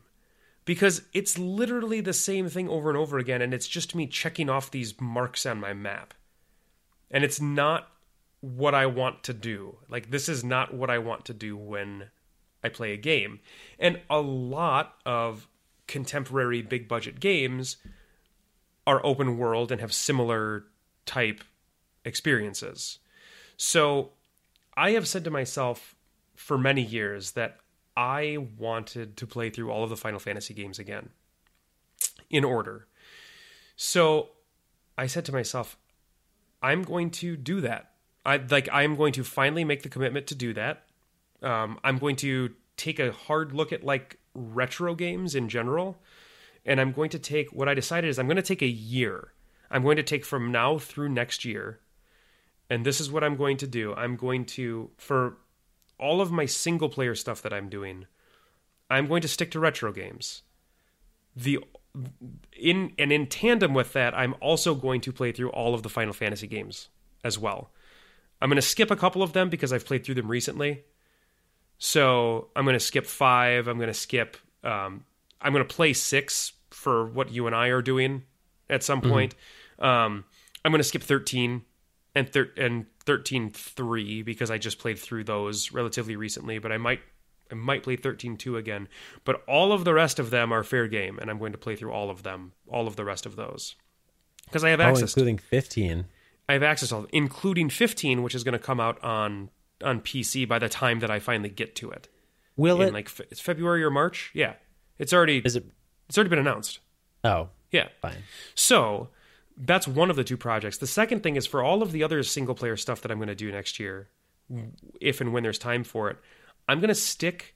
Because it's literally the same thing over and over again, and it's just me checking off these marks on my map. And it's not what I want to do. Like, this is not what I want to do when I play a game. And a lot of contemporary big budget games are open world and have similar type experiences. So I have said to myself for many years that I wanted to play through all of the Final Fantasy games again in order. So I said to myself, I'm going to do that. I like I'm going to finally make the commitment to do that. Um, I'm going to take a hard look at like retro games in general, and I'm going to take what I decided is I'm going to take a year. I'm going to take from now through next year, and this is what I'm going to do. I'm going to for all of my single player stuff that I'm doing, I'm going to stick to retro games. The in and in tandem with that, I'm also going to play through all of the Final Fantasy games as well. I'm going to skip a couple of them because I've played through them recently. So I'm going to skip five. I'm going to skip. Um, I'm going to play six for what you and I are doing at some point. Um, I'm going to skip 13 and thir- and 13 3 because I just played through those relatively recently. But I might I might play 13 2 again. But all of the rest of them are fair game, and I'm going to play through all of them, all of the rest of those because I have Oh, access. to including 15. I have access to all, including 15, which is going to come out on on PC by the time that I finally get to it. Will In it? like fe- it's February or March. Yeah, it's already is it? it's already been announced. Oh, Yeah. fine. So that's one of the two projects. The second thing is for all of the other single player stuff that I'm going to do next year, if and when there's time for it, I'm going to stick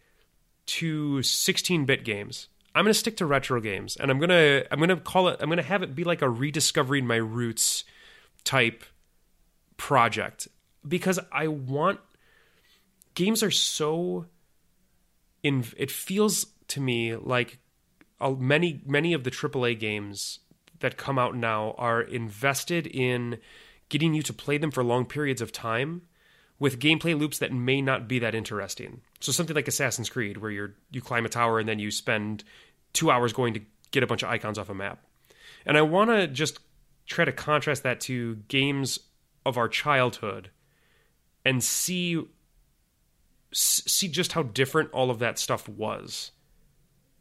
to 16-bit games. I'm going to stick to retro games, and I'm going to I'm going to call it I'm going to have it be like a rediscovering my roots type project because I want games are so in it feels to me like many many of the AAA games that come out now are invested in getting you to play them for long periods of time with gameplay loops that may not be that interesting. So something like Assassin's Creed where you're you climb a tower and then you spend 2 hours going to get a bunch of icons off a map. And I want to just try to contrast that to games of our childhood and see see just how different all of that stuff was.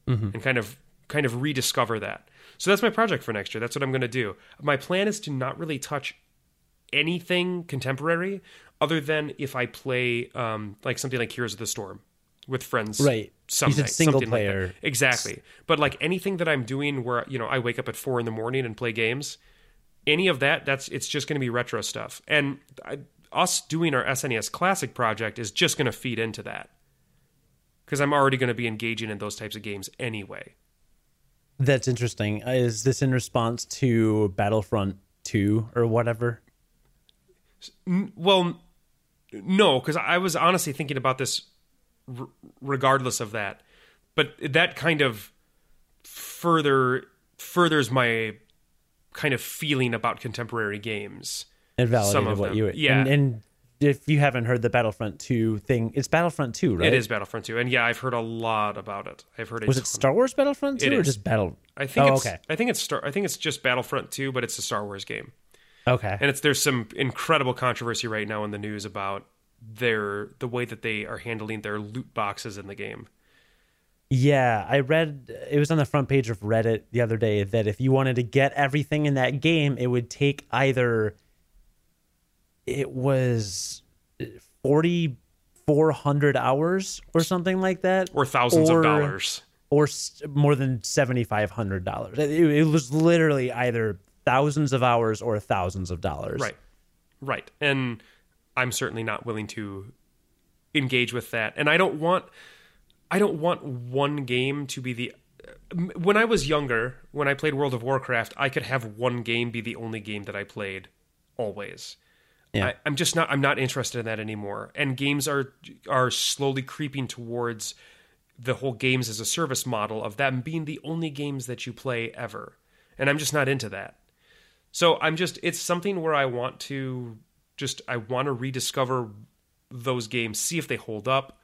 And kind of kind of rediscover that. So that's my project for next year. That's what i'm going to do. My plan is to not really touch anything contemporary other than if i play um, like something like heroes of the storm with friends Right. some You said night, single something like player. exactly. But like anything that i'm doing where you know i wake up at four in the morning and play games any of that that's it's just going to be retro stuff and I, us doing our snes classic project is just going to feed into that because i'm already going to be engaging in those types of games anyway That's interesting. Is this in response to Battlefront 2 or whatever? well no because i was honestly thinking about this r- regardless of that but that kind of further furthers my kind of feeling about contemporary games It validated of what them. you Yeah. And, and if you haven't heard the Battlefront 2 thing, it's Battlefront 2, right? It is Battlefront 2, and yeah, I've heard a lot about it. I've heard Was it. Star Wars Battlefront 2 It or is. just Battle? I think Oh, it's okay. I think it's Star I think it's just Battlefront 2, but it's a Star Wars game. Okay. And it's there's some incredible controversy right now in the news about their the way that they are handling their loot boxes in the game. Yeah, I read it was on the front page of Reddit the other day that if you wanted to get everything in that game, it would take either it was 4400 hours or something like that Or thousands Or- of dollars. or more than $7500. It, it was literally either thousands of hours or thousands of dollars. Right. Right. And I'm certainly not willing to engage with that. And I don't want I don't want one game to be the when I was younger, when I played World of Warcraft, I could have one game be the only game that I played always. Yeah. I, I'm just not I'm not interested in that anymore. And games are are slowly creeping towards the whole games as a service model of them being the only games that you play ever. And I'm just not into that. So I'm just it's something where I want to just I want to rediscover those games, see if they hold up,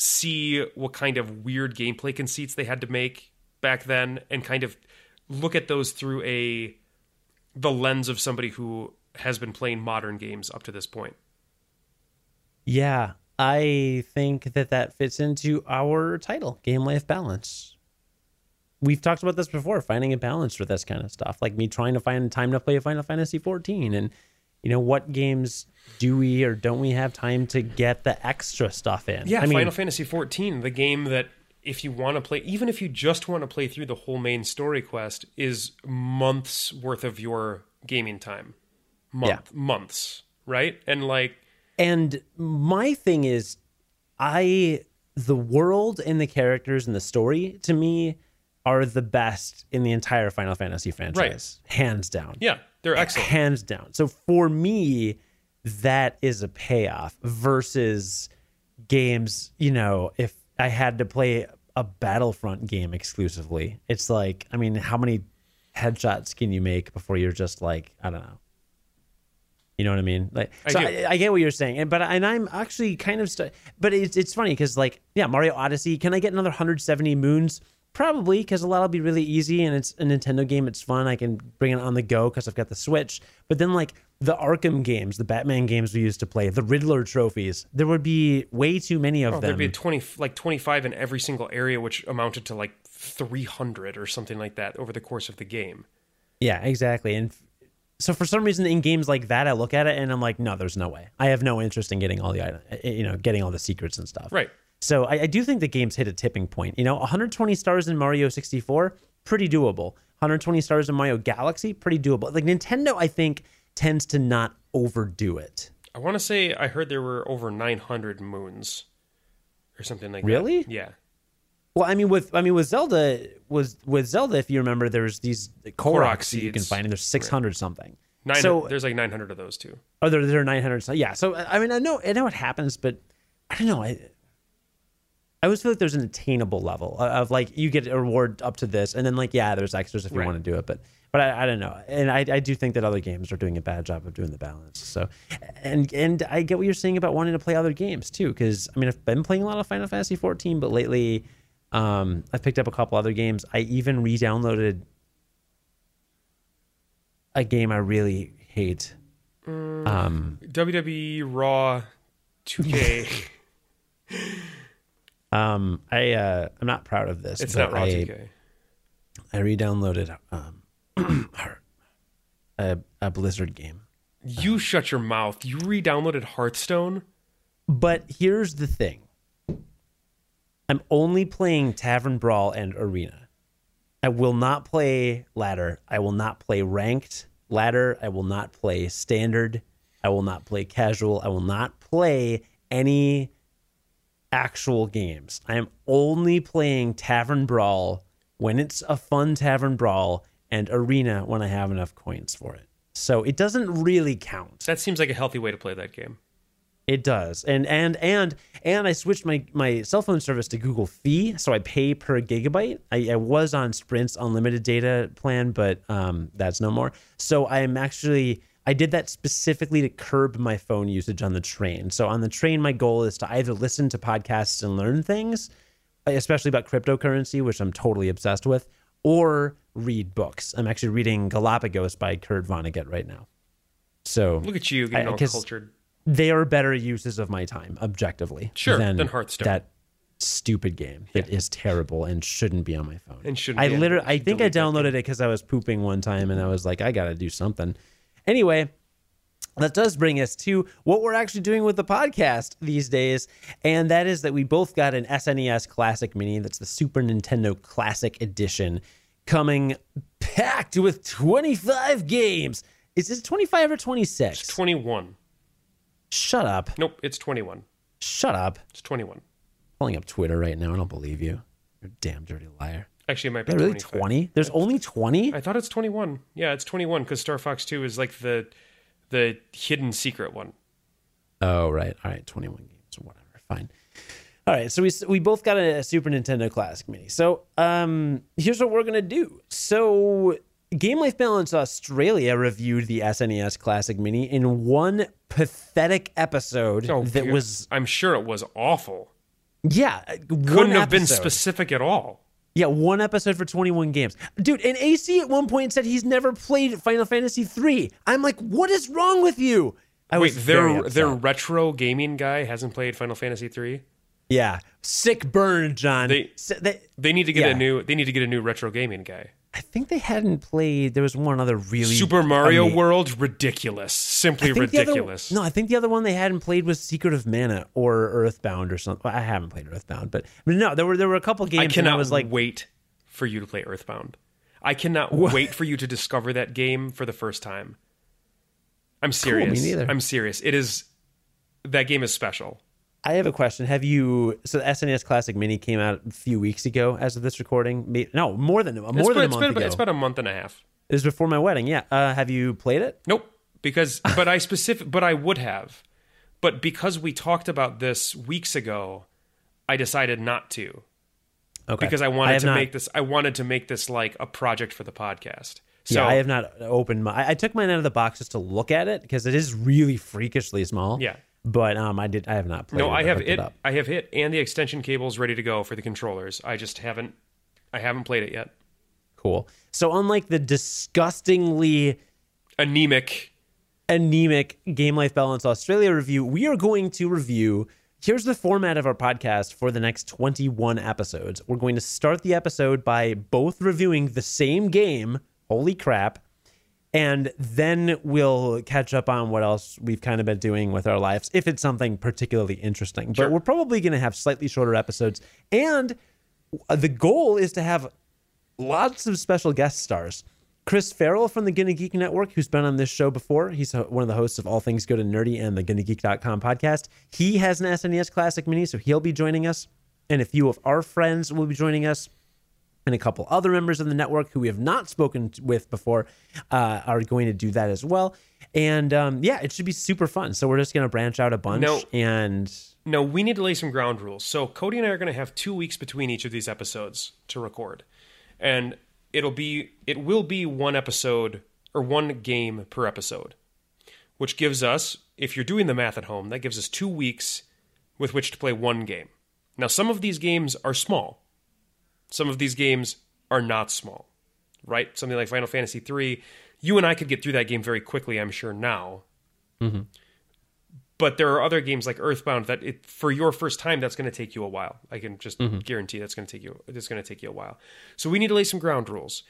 see what kind of weird gameplay conceits they had to make back then and kind of look at those through a the lens of somebody who has been playing modern games up to this point. Yeah, I think that that fits into our title, game life balance. We've talked about this before, finding a balance for this kind of stuff. Like me trying to find time to play Final Fantasy 14 and you know, what games do we or don't we have time to get the extra stuff in? Yeah, I mean, Final Fantasy XIV, the game that if you want to play, even if you just want to play through the whole main story quest, is months worth of your gaming time. Month, months, right? And like, And my thing is, I the world and the characters and the story to me are the best in the entire Final Fantasy franchise, hands down. yeah, they're excellent. hands down. So for me, that is a payoff versus games. You know, if I had to play a Battlefront game exclusively, it's like, I mean, how many headshots can you make before you're just like, I don't know. You know what I mean? Like, I so. I, I get what you're saying, and but and I'm actually kind of, st- but it's it's funny because like, yeah, Mario Odyssey. Can I get another 170 moons? Probably, because a lot will be really easy, and it's a Nintendo game. It's fun. I can bring it on the go because I've got the Switch. But then like the Arkham games, the Batman games we used to play, the Riddler trophies, there would be way too many of Oh, them. there'd be 20, like 25 in every single area, which amounted to like 300 or something like that over the course of the game. Yeah, exactly. And so for some reason in games like that, I look at it and I'm like, no, there's no way. I have no interest in getting all the item, eh, eh, you know, getting all the secrets and stuff. Right. So I, I do think the game's hit a tipping point. You know, 120 stars in Mario 64, pretty doable. 120 stars in Mario Galaxy, pretty doable. Like Nintendo, I think tends to not overdo it. I want to say I heard there were over 900 moons or something like Really? that. Really? Yeah. Well, I mean, with I mean with Zelda was with Zelda, if you remember, there's these Korok, seeds you can find, and there's 600 something. Nine, so there's like 900 of those too. Oh, there, there are 900. so- Yeah. So, I mean, I know, I know it happens, but I don't know. I, I always feel like there's an attainable level of, of, like you get a reward up to this, and then like yeah, there's extras if you Right. want to do it, but but I, I don't know, and I, I do think that other games are doing a bad job of doing the balance. So, and and I get what you're saying about wanting to play other games too, because I mean I've been playing a lot of Final Fantasy 14, but lately um, I've picked up a couple other games. I even re-downloaded a game I really hate. Um, WWE Raw 2K. Um, I uh, I'm not proud of this. it's not Raw I, 2K. I re-downloaded um, a, a Blizzard game. You shut your mouth. You re-downloaded Hearthstone. But here's the thing: I'm only playing Tavern Brawl and Arena. I will not play ladder. I will not play ranked ladder. I will not play standard. I will not play casual. I will not play any actual games. I am only playing Tavern Brawl when it's a fun Tavern Brawl and Arena when I have enough coins for it. So it doesn't really count. That seems like a healthy way to play that game. It does. And and and and I switched my my cell phone service to Google Fi, so I pay per gigabyte. I, I was on Sprint's unlimited data plan, but um, that's no more. So I'm actually I did that specifically to curb my phone usage on the train. So on the train, my goal is to either listen to podcasts and learn things, especially about cryptocurrency, which I'm totally obsessed with, or read books. I'm actually reading Galapagos by Kurt Vonnegut right now. So Look at you getting I- all cultured. they are better uses of my time objectively Sure, than, than Hearthstone. that stupid game that is terrible and shouldn't be on my phone And shouldn't i be on- literally i think i downloaded it because i was pooping one time and i was like i gotta do something anyway that does bring us to what we're actually doing with the podcast these days and that is that we both got an snes classic mini that's the super nintendo classic edition coming packed with 25 games is it 25 or 26 21. shut up Nope, it's 21. Shut up. It's 21. Pulling up Twitter right now. I don't believe you. You're a damn dirty liar. Actually, it might be really 20? There's only 20? I thought it's 21. Yeah, it's 21 because Star Fox 2 is like the the hidden secret one. Oh, right. All right. 21 games or whatever. Fine. All right. So we, we both got a Super Nintendo Classic Mini. So um, here's what we're going to do. So Game Life Balance Australia reviewed the SNES Classic Mini in one pathetic episode Oh, that God. was, I'm sure it was awful. yeah, Couldn't one have been specific at all. Yeah, one episode for 21 games. Dude, and AC at one point said he's never played Final Fantasy 3. I'm like, what is wrong with you? I Wait, their their retro gaming guy hasn't played Final Fantasy 3. Yeah. Sick burn, John. They- S- they- They need to get Yeah. a new they need to get a new retro gaming guy. I think they hadn't played. There was one other really Super Mario ama- World, ridiculous, simply the other- ridiculous. no, I think the other one they hadn't played was Secret of Mana or Earthbound or something. I haven't played Earthbound, but, but no, there were there were a couple games. I cannot I was like, wait for you to play Earthbound. I cannot wait for you to discover that game for the first time. I'm serious. Me neither. I'm serious. It is that game is special. I have a question. Have you? So the SNES Classic Mini came out a few weeks ago, as of this recording. No, more than more It's than been, a month been ago. it's about a month and a half. it was before my wedding. Yeah. Uh, have you played it? Nope. Because but I specific but I would have. But because we talked about this weeks ago, I decided not to. Okay. Because I wanted have to not- make this I wanted to make this like a project for the podcast. So yeah, I have not opened my. I, I took mine out of the box just to look at it because it is really freakishly small. Yeah. But um, I did. I have not played. No, it I have hooked it. I have it, and the extension cables ready to go for the controllers. I just haven't. I haven't played it yet. Cool. So unlike the disgustingly Anemic. anemic Game Life Balance Australia review, we are going to review. Here's the format of our podcast for the next 21 episodes. We're going to start the episode by both reviewing the same game. Holy crap. And then we'll catch up on what else we've kind of been doing with our lives if it's something particularly interesting. But we're probably going to have slightly shorter episodes. And uh, the goal is to have lots of special guest stars. Chris Farrell from the Gonna Geek Network, who's been on this show before. He's uh, one of the hosts of All Things Go to Nerdy and the GonnaGeek.com podcast. He has an SNES Classic Mini, so he'll be joining us. And a few of our friends will be joining us. And a couple other members of the network who we have not spoken with before uh, are going to do that as well. And um, yeah, it should be super fun. So we're just going to branch out a bunch. No. And No, we need to lay some ground rules. So Cody and I are going to have two weeks between each of these episodes to record, and it'll be it will be one episode or one game per episode, which gives us, if you're doing the math at home, that gives us two weeks with which to play one game. Now, some of these games are small. Some of these games are not small, right? Something like Final Fantasy III, you and I could get through that game very quickly, I'm sure now mm-hmm. but there are other games like Earthbound that it, for your first time that's going to take you a while. I can just mm-hmm. guarantee that's going to take you it's going to take you a while. So we need to lay some ground rules.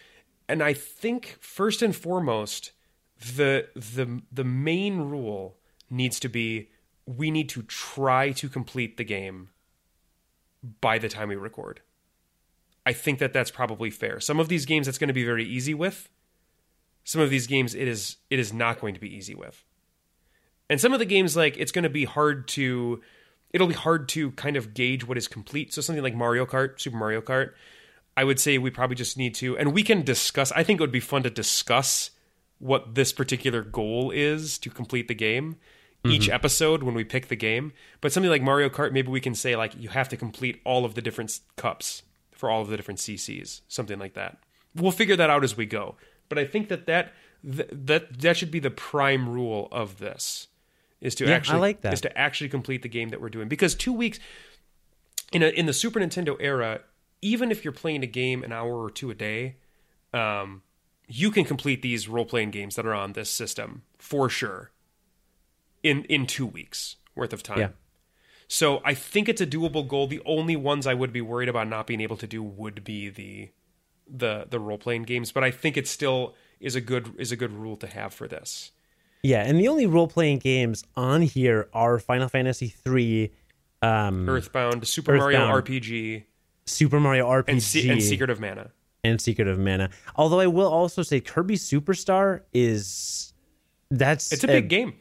And I think first and foremost the the the main rule needs to be we need to try to complete the game by the time we record. I think that that's probably fair. Some of these games it's going to be very easy with. Some of these games it is it is not going to be easy with. And some of the games, like it's going to be hard to, it'll be hard to kind of gauge what is complete. So something like Mario Kart, Super Mario Kart, I would say we probably just need to, and we can discuss. I think it would be fun to discuss what this particular goal is to complete the game each mm-hmm. episode when we pick the game. But something like Mario Kart, maybe we can say like you have to complete all of the different cups for all of the different CCs, something like that. We'll figure that out as we go. But I think that that th- that that should be the prime rule of this is to Yeah, I actually like that. is to actually complete the game that we're doing because two weeks in a, in the Super Nintendo era, even if you're playing a game an hour or two a day, um, you can complete these role playing games that are on this system for sure in in two weeks worth of time. Yeah. So I think it's a doable goal. The only ones I would be worried about not being able to do would be the the the role playing games, but I think it still is a good is a good rule to have for this. yeah, and the only role playing games on here are Final Fantasy III, um, Earthbound, Super Mario RPG, Super Mario RPG, and, Se- and Secret of Mana. and Secret of Mana. Although I will also say Kirby Superstar is that's It's a big game.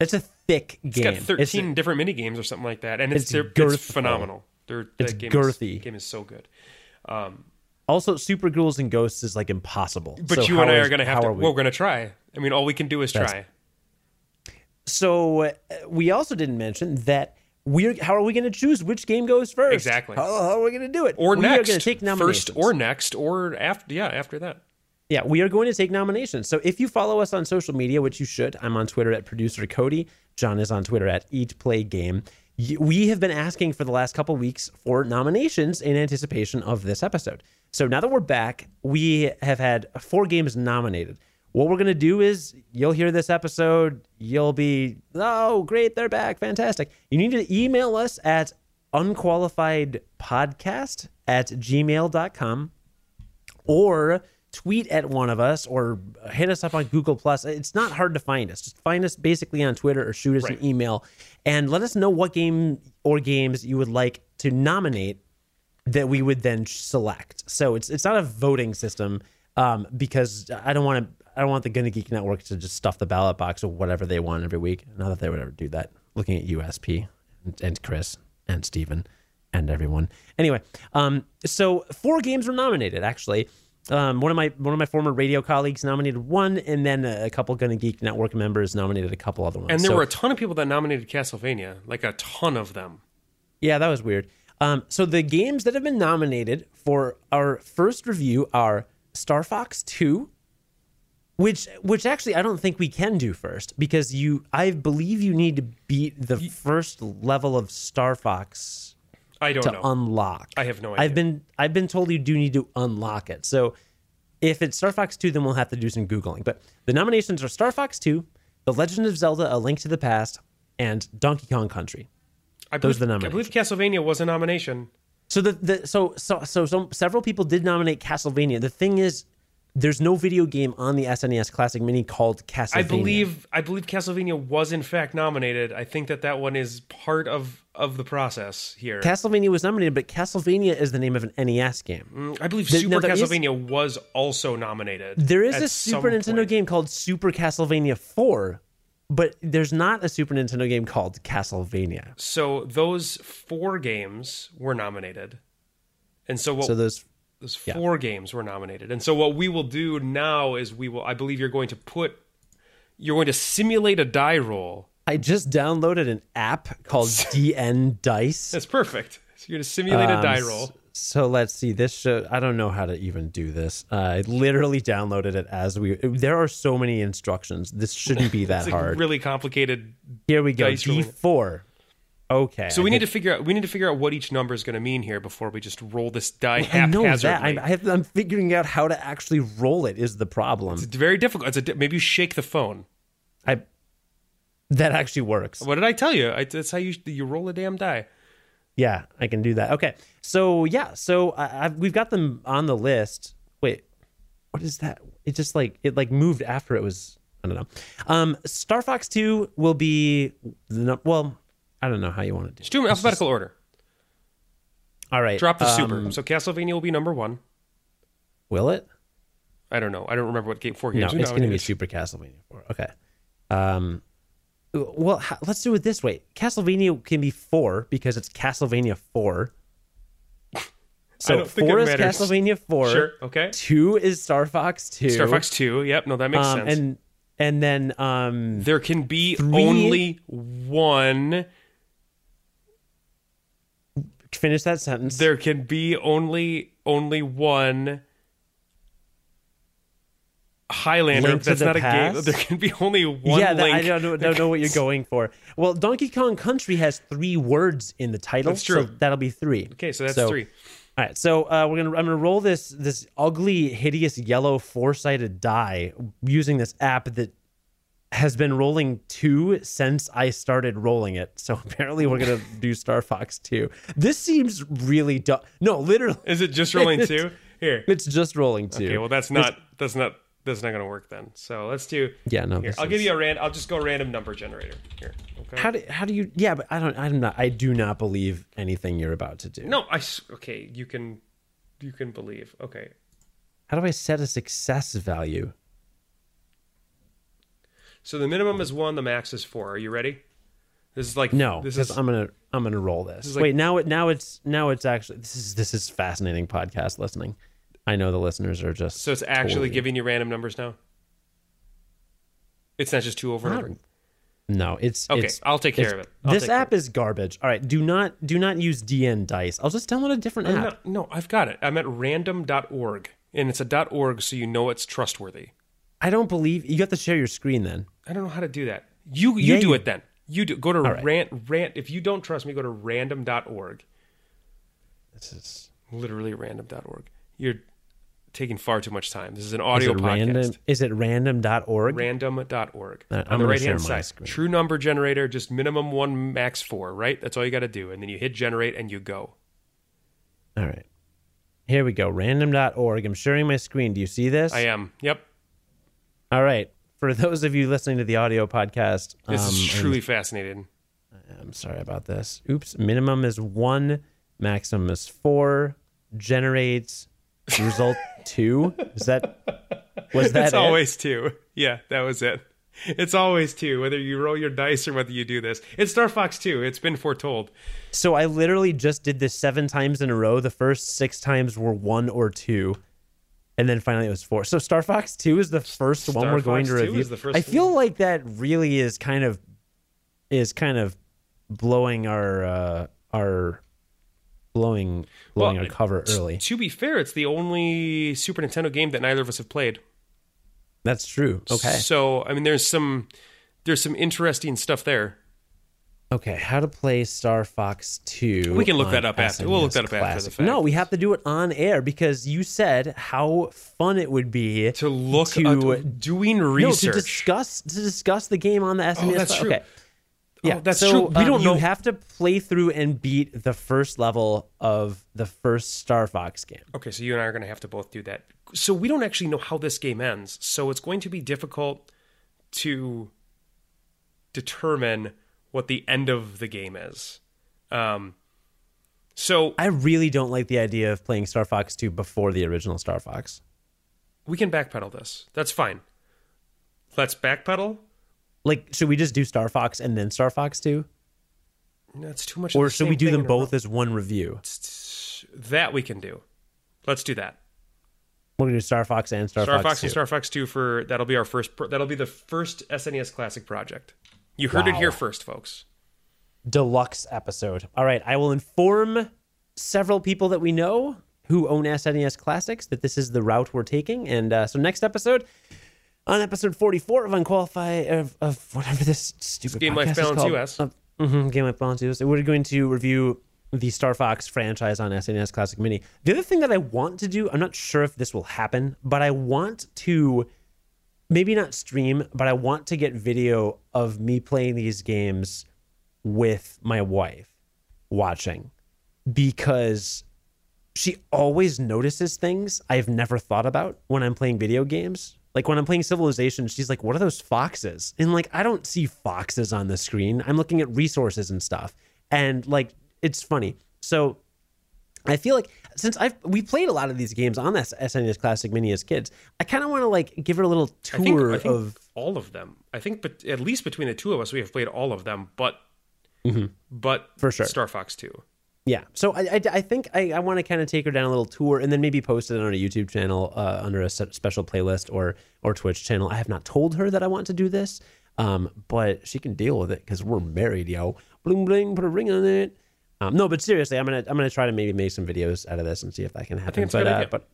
It's a thick game. It's got 13 It's different mini games or something like that, and it's It's they're- it's, phenomenal. They're, It's game girthy. Is, game is so good. also, Super Ghouls and Ghosts is like impossible. But So you and I is- are going to have to. We're going to try. I mean, all we can do is That's- try. So uh, we also didn't mention that we're how are we going to choose which game goes first? Exactly. How, how are we going to do it? Or we next, are take nominations. first or next or after. Yeah, after that. Yeah, we are going to take nominations. So if you follow us on social media, which you should, I'm on Twitter at producer Cody. John is on Twitter at Eat Play Game. We have been asking for the last couple weeks for nominations in anticipation of this episode. So now that we're back, we have had four games nominated. What we're going to do is you'll hear this episode, you'll be, oh, great, they're back, fantastic. You need to email us at unqualifiedpodcast at gmail.com or tweet at one of us or hit us up on Google Plus. It's not hard to find us. Just find us basically on Twitter or shoot us Right. an email and let us know what game or games you would like to nominate that we would then select. So it's it's not a voting system um, because I don't want to. I don't want the Gonna Geek Network to just stuff the ballot box with whatever they want every week. Not that they would ever do that. Looking at USP and, and Chris and Steven and everyone. Anyway, um, so four games were nominated actually. Um, one of my one of my former radio colleagues nominated one, and then a, a couple Gonna Geek Network members nominated a couple other ones. And there So- were a ton of people that nominated Castlevania, like a ton of them. Yeah, that was weird. Um, so the games that have been nominated for our first review are Star Fox Two, which which actually I don't think we can do first because you I believe you need to beat the first level of Star Fox I don't to know. unlock. I have no idea. I've been I've been told you do need to unlock it. So if it's Star Fox 2, then we'll have to do some googling. But the nominations are Star Fox 2, The Legend of Zelda: A Link to the Past, and Donkey Kong Country. I those believe, are the I believe Castlevania was a nomination. So the, the so so so some several people did nominate Castlevania. The thing is, there's no video game on the SNES Classic Mini called Castlevania. I believe I believe Castlevania was in fact nominated. I think that that one is part of of the process here. Castlevania was nominated, but Castlevania is the name of an NES game. Mm, I believe The- Super no, there is- Castlevania was also nominated. There is a Super Nintendo point. game called Super Castlevania 4, but there's not a Super Nintendo game called Castlevania. So those four games were nominated, and so what? So those four games were nominated. And so what we will do now is we will. I believe you're going to put. You're going to simulate a die roll. I just downloaded an app called DN Dice. That's perfect. So you're going to simulate a Um, die roll. So let's see. This show. I don't know how to even do this. Uh, I literally downloaded it as we. There are so many instructions. This shouldn't be that It's a hard. really complicated. Here we go. D four. Okay. So we I need to figure out. We need to figure out what each number is going to mean here before we just roll this die I know that. I'm, I I'm figuring out how to actually roll it. Is the problem? It's very difficult. It's a, di- maybe you shake the phone. I. That actually works. What did I tell you? I, that's how you you roll a damn die. Yeah, I can do that. Okay. So yeah, so I, I've, we've got them on the list. Wait, what is that? It just like it like moved after it was. I don't know. Um, Star Fox Two will be well. I don't know how you want to do. Just do them in alphabetical order. All right. Drop the um, super. So Castlevania will be number one. Will it? I don't know. I don't remember what game four No, games. we it's going to be. Super Castlevania Four. Okay. Um. Well, h- let's do it this way. Castlevania can be four because it's Castlevania Four. So four is matters. Castlevania Four. Sure. Okay. Two is Star Fox Two. Star Fox Two. Yep. No, that makes um, sense. and and then um there can be Three- only one. Finish that sentence. There can be only only one. Highlander. Link That's not a game. There can be only one. yeah, that. I don't know, don't know what you're going for. Well, Donkey Kong Country has three words in the title, That's true. so that'll be three. Okay, so that's three. All right, so uh, we're gonna I'm gonna roll this this ugly, hideous yellow four sided die using this app that has been rolling two since I started rolling it. So apparently we're gonna do Star Fox two. This seems really dumb. No, literally, Is it just rolling two? Here. it's just rolling two. Okay. Well, that's not. That's not. That's not going to work then. So let's do. Yeah, no, Here, I'll give you a ran. I'll just go random number generator. Here. Okay. How do how do you? Yeah, but I don't. I'm not. I do not believe anything you're about to do. No, I. Okay, you can. You can believe. Okay. How do I set a success value? So the minimum is one. The max is four. Are you ready? This is like No, This is I'm gonna I'm gonna roll this. is like- Wait, now it now it's now it's actually this is this is fascinating podcast listening. I know the listeners are just so it's actually totally- giving you random numbers now. It's not just two over and over. no. It's Okay, it's- I'll take care of it. I'll this app is garbage. All right, do not do not use DN Dice. I'll just download a different I'm app. not- no, I've got it. I'm at random.org, and it's a .org, so you know it's trustworthy. I don't believe you have to share your screen then. I don't know how to do that. You you Yeah, do you- it then. You do go to right. rant rant. If you don't trust me, go to random.org. This is Literally random.org. You're taking far too much time. This is an audio it podcast. random? Is it random.org? Random.org. Uh, I'm On the right hand side. screen. True number generator, just minimum one, max four, right? That's all you got to do. And then you hit generate and you go. All right. Here we go. Random.org. I'm sharing my screen. Do you see this? I am. Yep. All right. For those of you listening to the audio podcast, This um, is truly fascinating. I'm sorry about this. Oops. Minimum is one, maximum is four. Generates result two. Is that was that It's it? always two. Yeah, that was it. It's always two, whether you roll your dice or whether you do this. It's Star Fox 2. It's been foretold. So I literally just did this seven times in a row. The first six times were one or two. And then finally it was four. So Star Fox 2 is the first one we're going to review. is the first I feel like that really is kind of is kind of blowing our uh our blowing blowing Well, our cover early. To be fair, it's the only Super Nintendo game that neither of us have played. That's true. Okay. So, I mean, there's some there's some interesting stuff there. Okay, how to play Star Fox 2. We can look that up after- we'll look that up after the Classic. fact. No, we have to do it on air because you said how fun it would be To look to at doing no, research. to discuss to discuss the game on the SNES. that's true. Okay. Yeah, Oh, that's so, true. We um, don't know- you have to play through and beat the first level of the first Star Fox game. Okay, so you and I are going to have to both do that. So we don't actually know how this game ends. So it's going to be difficult to determine what the end of the game is. Um, so I really don't like the idea of playing Star Fox 2 before the original Star Fox. we can backpedal this. That's fine. Let's backpedal. Like, should we just do Star Fox and then Star Fox 2? That's too much. Or should we do them in a row. both as one review? That we can do. Let's do that. We're gonna do Star Fox and Star, Star Fox, Fox 2. and Star Fox Two for that'll be our first. That'll be the first SNES Classic project. You heard it here first, folks. deluxe episode. All right, I will inform several people that we know who own SNES Classics that this is the route we're taking. And uh, so next episode, on episode 44 of Unqualified, of, of whatever this stupid Game Life Balance. US. Uh, mhm, Game Life Balance US. We're going to review the Star Fox franchise on SNES Classic Mini. The other thing that I want to do, I'm not sure if this will happen, but I want to maybe not stream, but I want to get video of me playing these games with my wife watching because she always notices things I've never thought about when I'm playing video games. Like when I'm playing Civilization, she's like, "What are those foxes?" And like, I don't see foxes on the screen. I'm looking at resources and stuff, and like, it's funny. So I feel like since I've we played a lot of these games on this SNES Classic Mini as kids, I kind of want to like give her a little I think, tour I think of all of them. I think, but at least between the two of us, we have played all of them. But, but Mm-hmm. For sure. Star Fox Two. Yeah. So I, I, I think I, I want to kind of take her down a little tour and then maybe post it on a YouTube channel uh, under a special playlist or or Twitch channel. I have not told her that I want to do this, um, but she can deal with it because we're married, yo. Bling bling, put a ring on it. Um, no, but seriously, I'm gonna I'm gonna try to maybe make some videos out of this and see if that can happen. but uh, but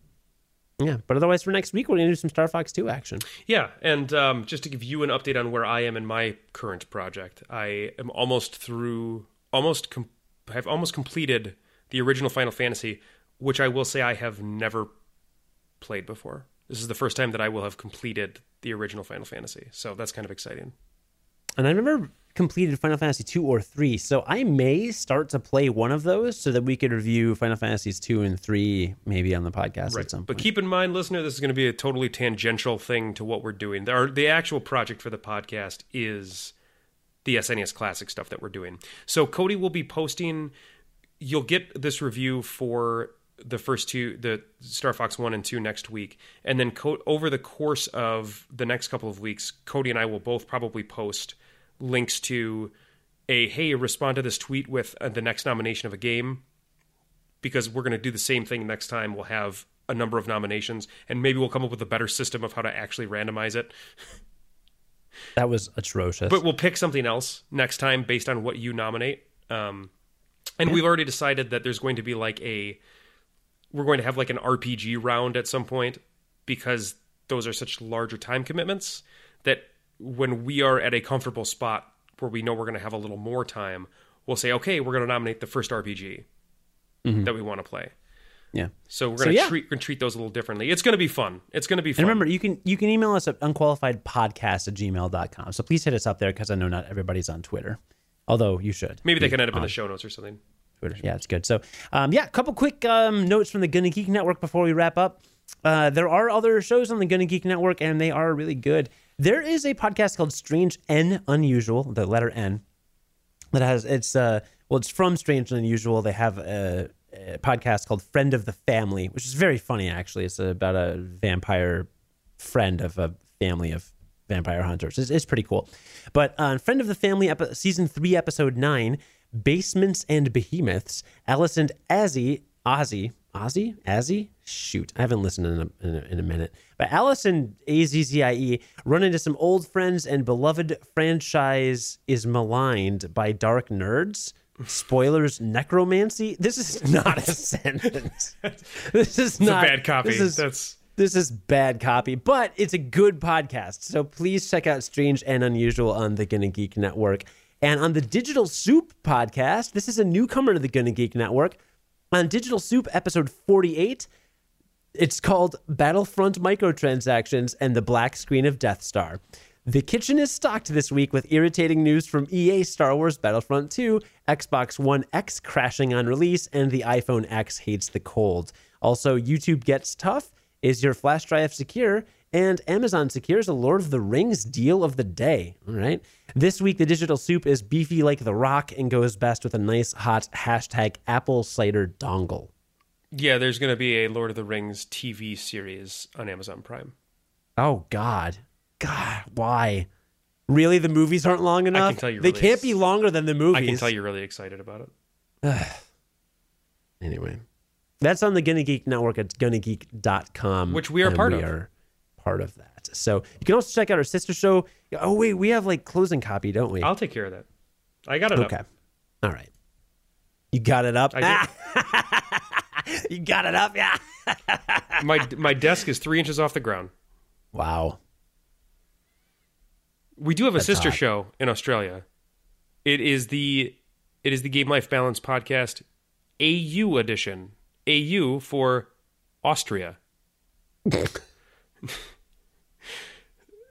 yeah, but otherwise for next week we're gonna do some Star Fox 2 action. Yeah, and um, just to give you an update on where I am in my current project, I am almost through, almost com- have almost completed the original Final Fantasy, which I will say I have never played before. This is the first time that I will have completed the original Final Fantasy, so that's kind of exciting. And I've never completed Final Fantasy 2 or 3, so I may start to play one of those so that we could review Final Fantasies 2 and 3 maybe on the podcast at some But keep in mind, listener, this is going to be a totally tangential thing to what we're doing. Our, the actual project for the podcast is the SNES Classic stuff that we're doing. So Cody will be posting. You'll get this review for the first two, the Star Fox one and two next week, and then co- over the course of the next couple of weeks, Cody and I will both probably post links to a hey, respond to this tweet with uh, the next nomination of a game because we're going to do the same thing next time. We'll have a number of nominations, and maybe we'll come up with a better system of how to actually randomize it. That was atrocious. But we'll pick something else next time based on what you nominate. Um, and we've already decided that there's going to be like a, we're going to have like an RPG round at some point because those are such larger time commitments that when we are at a comfortable spot where we know we're going to have a little more time, we'll say, okay, we're going to nominate the first RPG that we want to play. yeah. So we're going to yeah. treat, gonna treat those a little differently. It's going to be fun. It's going to be fun. And remember, you can you can email us at unqualifiedpodcast at gmail.com. So please hit us up there because I know not everybody's on Twitter. Although you should. maybe they can end up in the show notes or something. Twitter. Yeah, it's good. So, um, yeah, a couple quick um, notes from the Gonna Geek Network before we wrap up. Uh, there are other shows on the Gonna Geek Network, and they are really good. There is a podcast called Strange N Unusual, the letter N, that has it's uh well it's from Strange and Unusual. They have a, a podcast called Friend of the Family, which is very funny actually. It's about a vampire friend of a family of vampire hunters. It's, it's pretty cool. But on Friend of the Family, epi- season three, episode nine, Basements and Behemoths, and Azzy, Ozzy, Ozzy, Azzy. Shoot, I haven't listened in a, in a, in a minute. But Alice and AZZIE run into some old friends, and beloved franchise is maligned by dark nerds. Spoilers, necromancy. This is not a sentence. This is It's a not bad copy. This is, That's this is bad copy, but it's a good podcast. So please check out Strange and Unusual on the Gonna Geek Network. And on the Digital Soup podcast, this is a newcomer to the Gonna Geek Network. On Digital Soup, episode 48, it's called Battlefront Microtransactions and the Black Screen of Death Star. The kitchen is stocked this week with irritating news from EA Star Wars Battlefront 2, Xbox One X crashing on release, and the iPhone X hates the cold. Also, YouTube gets tough. Is your flash drive secure? And Amazon secures a Lord of the Rings deal of the day. All right. This week, the digital soup is beefy like the rock and goes best with a nice hot hashtag apple cider dongle. yeah. There's going to be a Lord of the Rings TV series on Amazon Prime. Oh God, God, why? Really, the movies aren't long enough. tell you're they really can't ex- be longer than the movies. I can tell you're really excited about it. Anyway, that's on the Gonna Geek Network at gonnageek.com, Which we are part we of. Are part of that. So you can also check out our sister show. Oh wait, we have like closing copy, don't we? I'll take care of that. I got it up. okay. up. All right. You got it up. I you got it up. Yeah. My my desk is three inches off the ground. Wow. We do have a sister hot. show in Australia. It is the it is the Game Life Balance podcast AU edition. AU for Austria.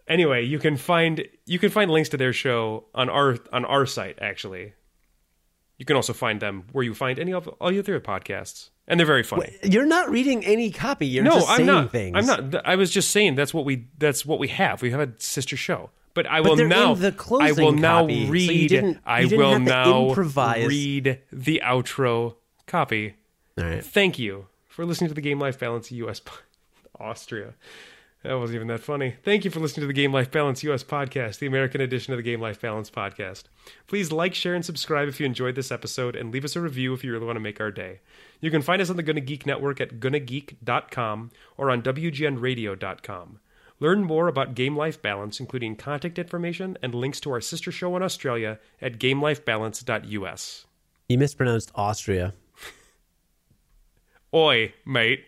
anyway, you can find you can find links to their show on our on our site actually. You can also find them where you find any of all your other podcasts. And they're very funny. You're not reading any copy. You're no, just I'm saying not. things. I'm not. I was just saying that's what we that's what we have. We have a sister show. But I will they're now. the I closing will now copy, so you read. didn't- I you didn't will now improvise. read the outro copy. All right. Thank you for listening to the Game Life Balance US Austria. That wasn't even that funny. Thank you for listening to the Game Life Balance US podcast, the American edition of the Game Life Balance podcast. Please like, share, and subscribe if you enjoyed this episode, and leave us a review if you really want to make our day. You can find us on the Gonna Geek Network at gonnageek.com or on WGNradio.com. Learn more about Game Life Balance, including contact information and links to our sister show in Australia at gamelifebalance.us. You mispronounced Austria. Oi, mate.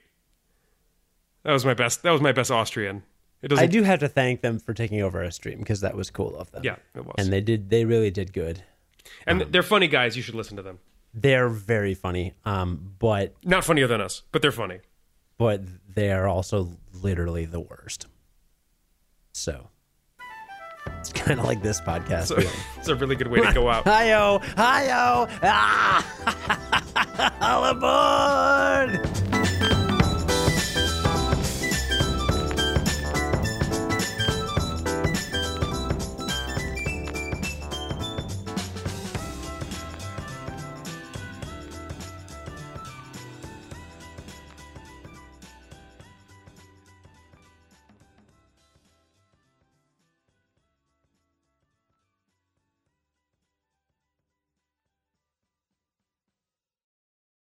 That was my best. That was my best Austrian. It doesn't. I do have to thank them for taking over our stream because that was cool of them. Yeah, it was. And they did. They really did good. and they're funny guys. You should listen to them. They're very funny. Um, but Not funnier than us, but they're funny. but they are also literally the worst. So it's kind of like this podcast. So really. it's a really good way to go out. Hi-yo! Hi-yo! Ah! All aboard!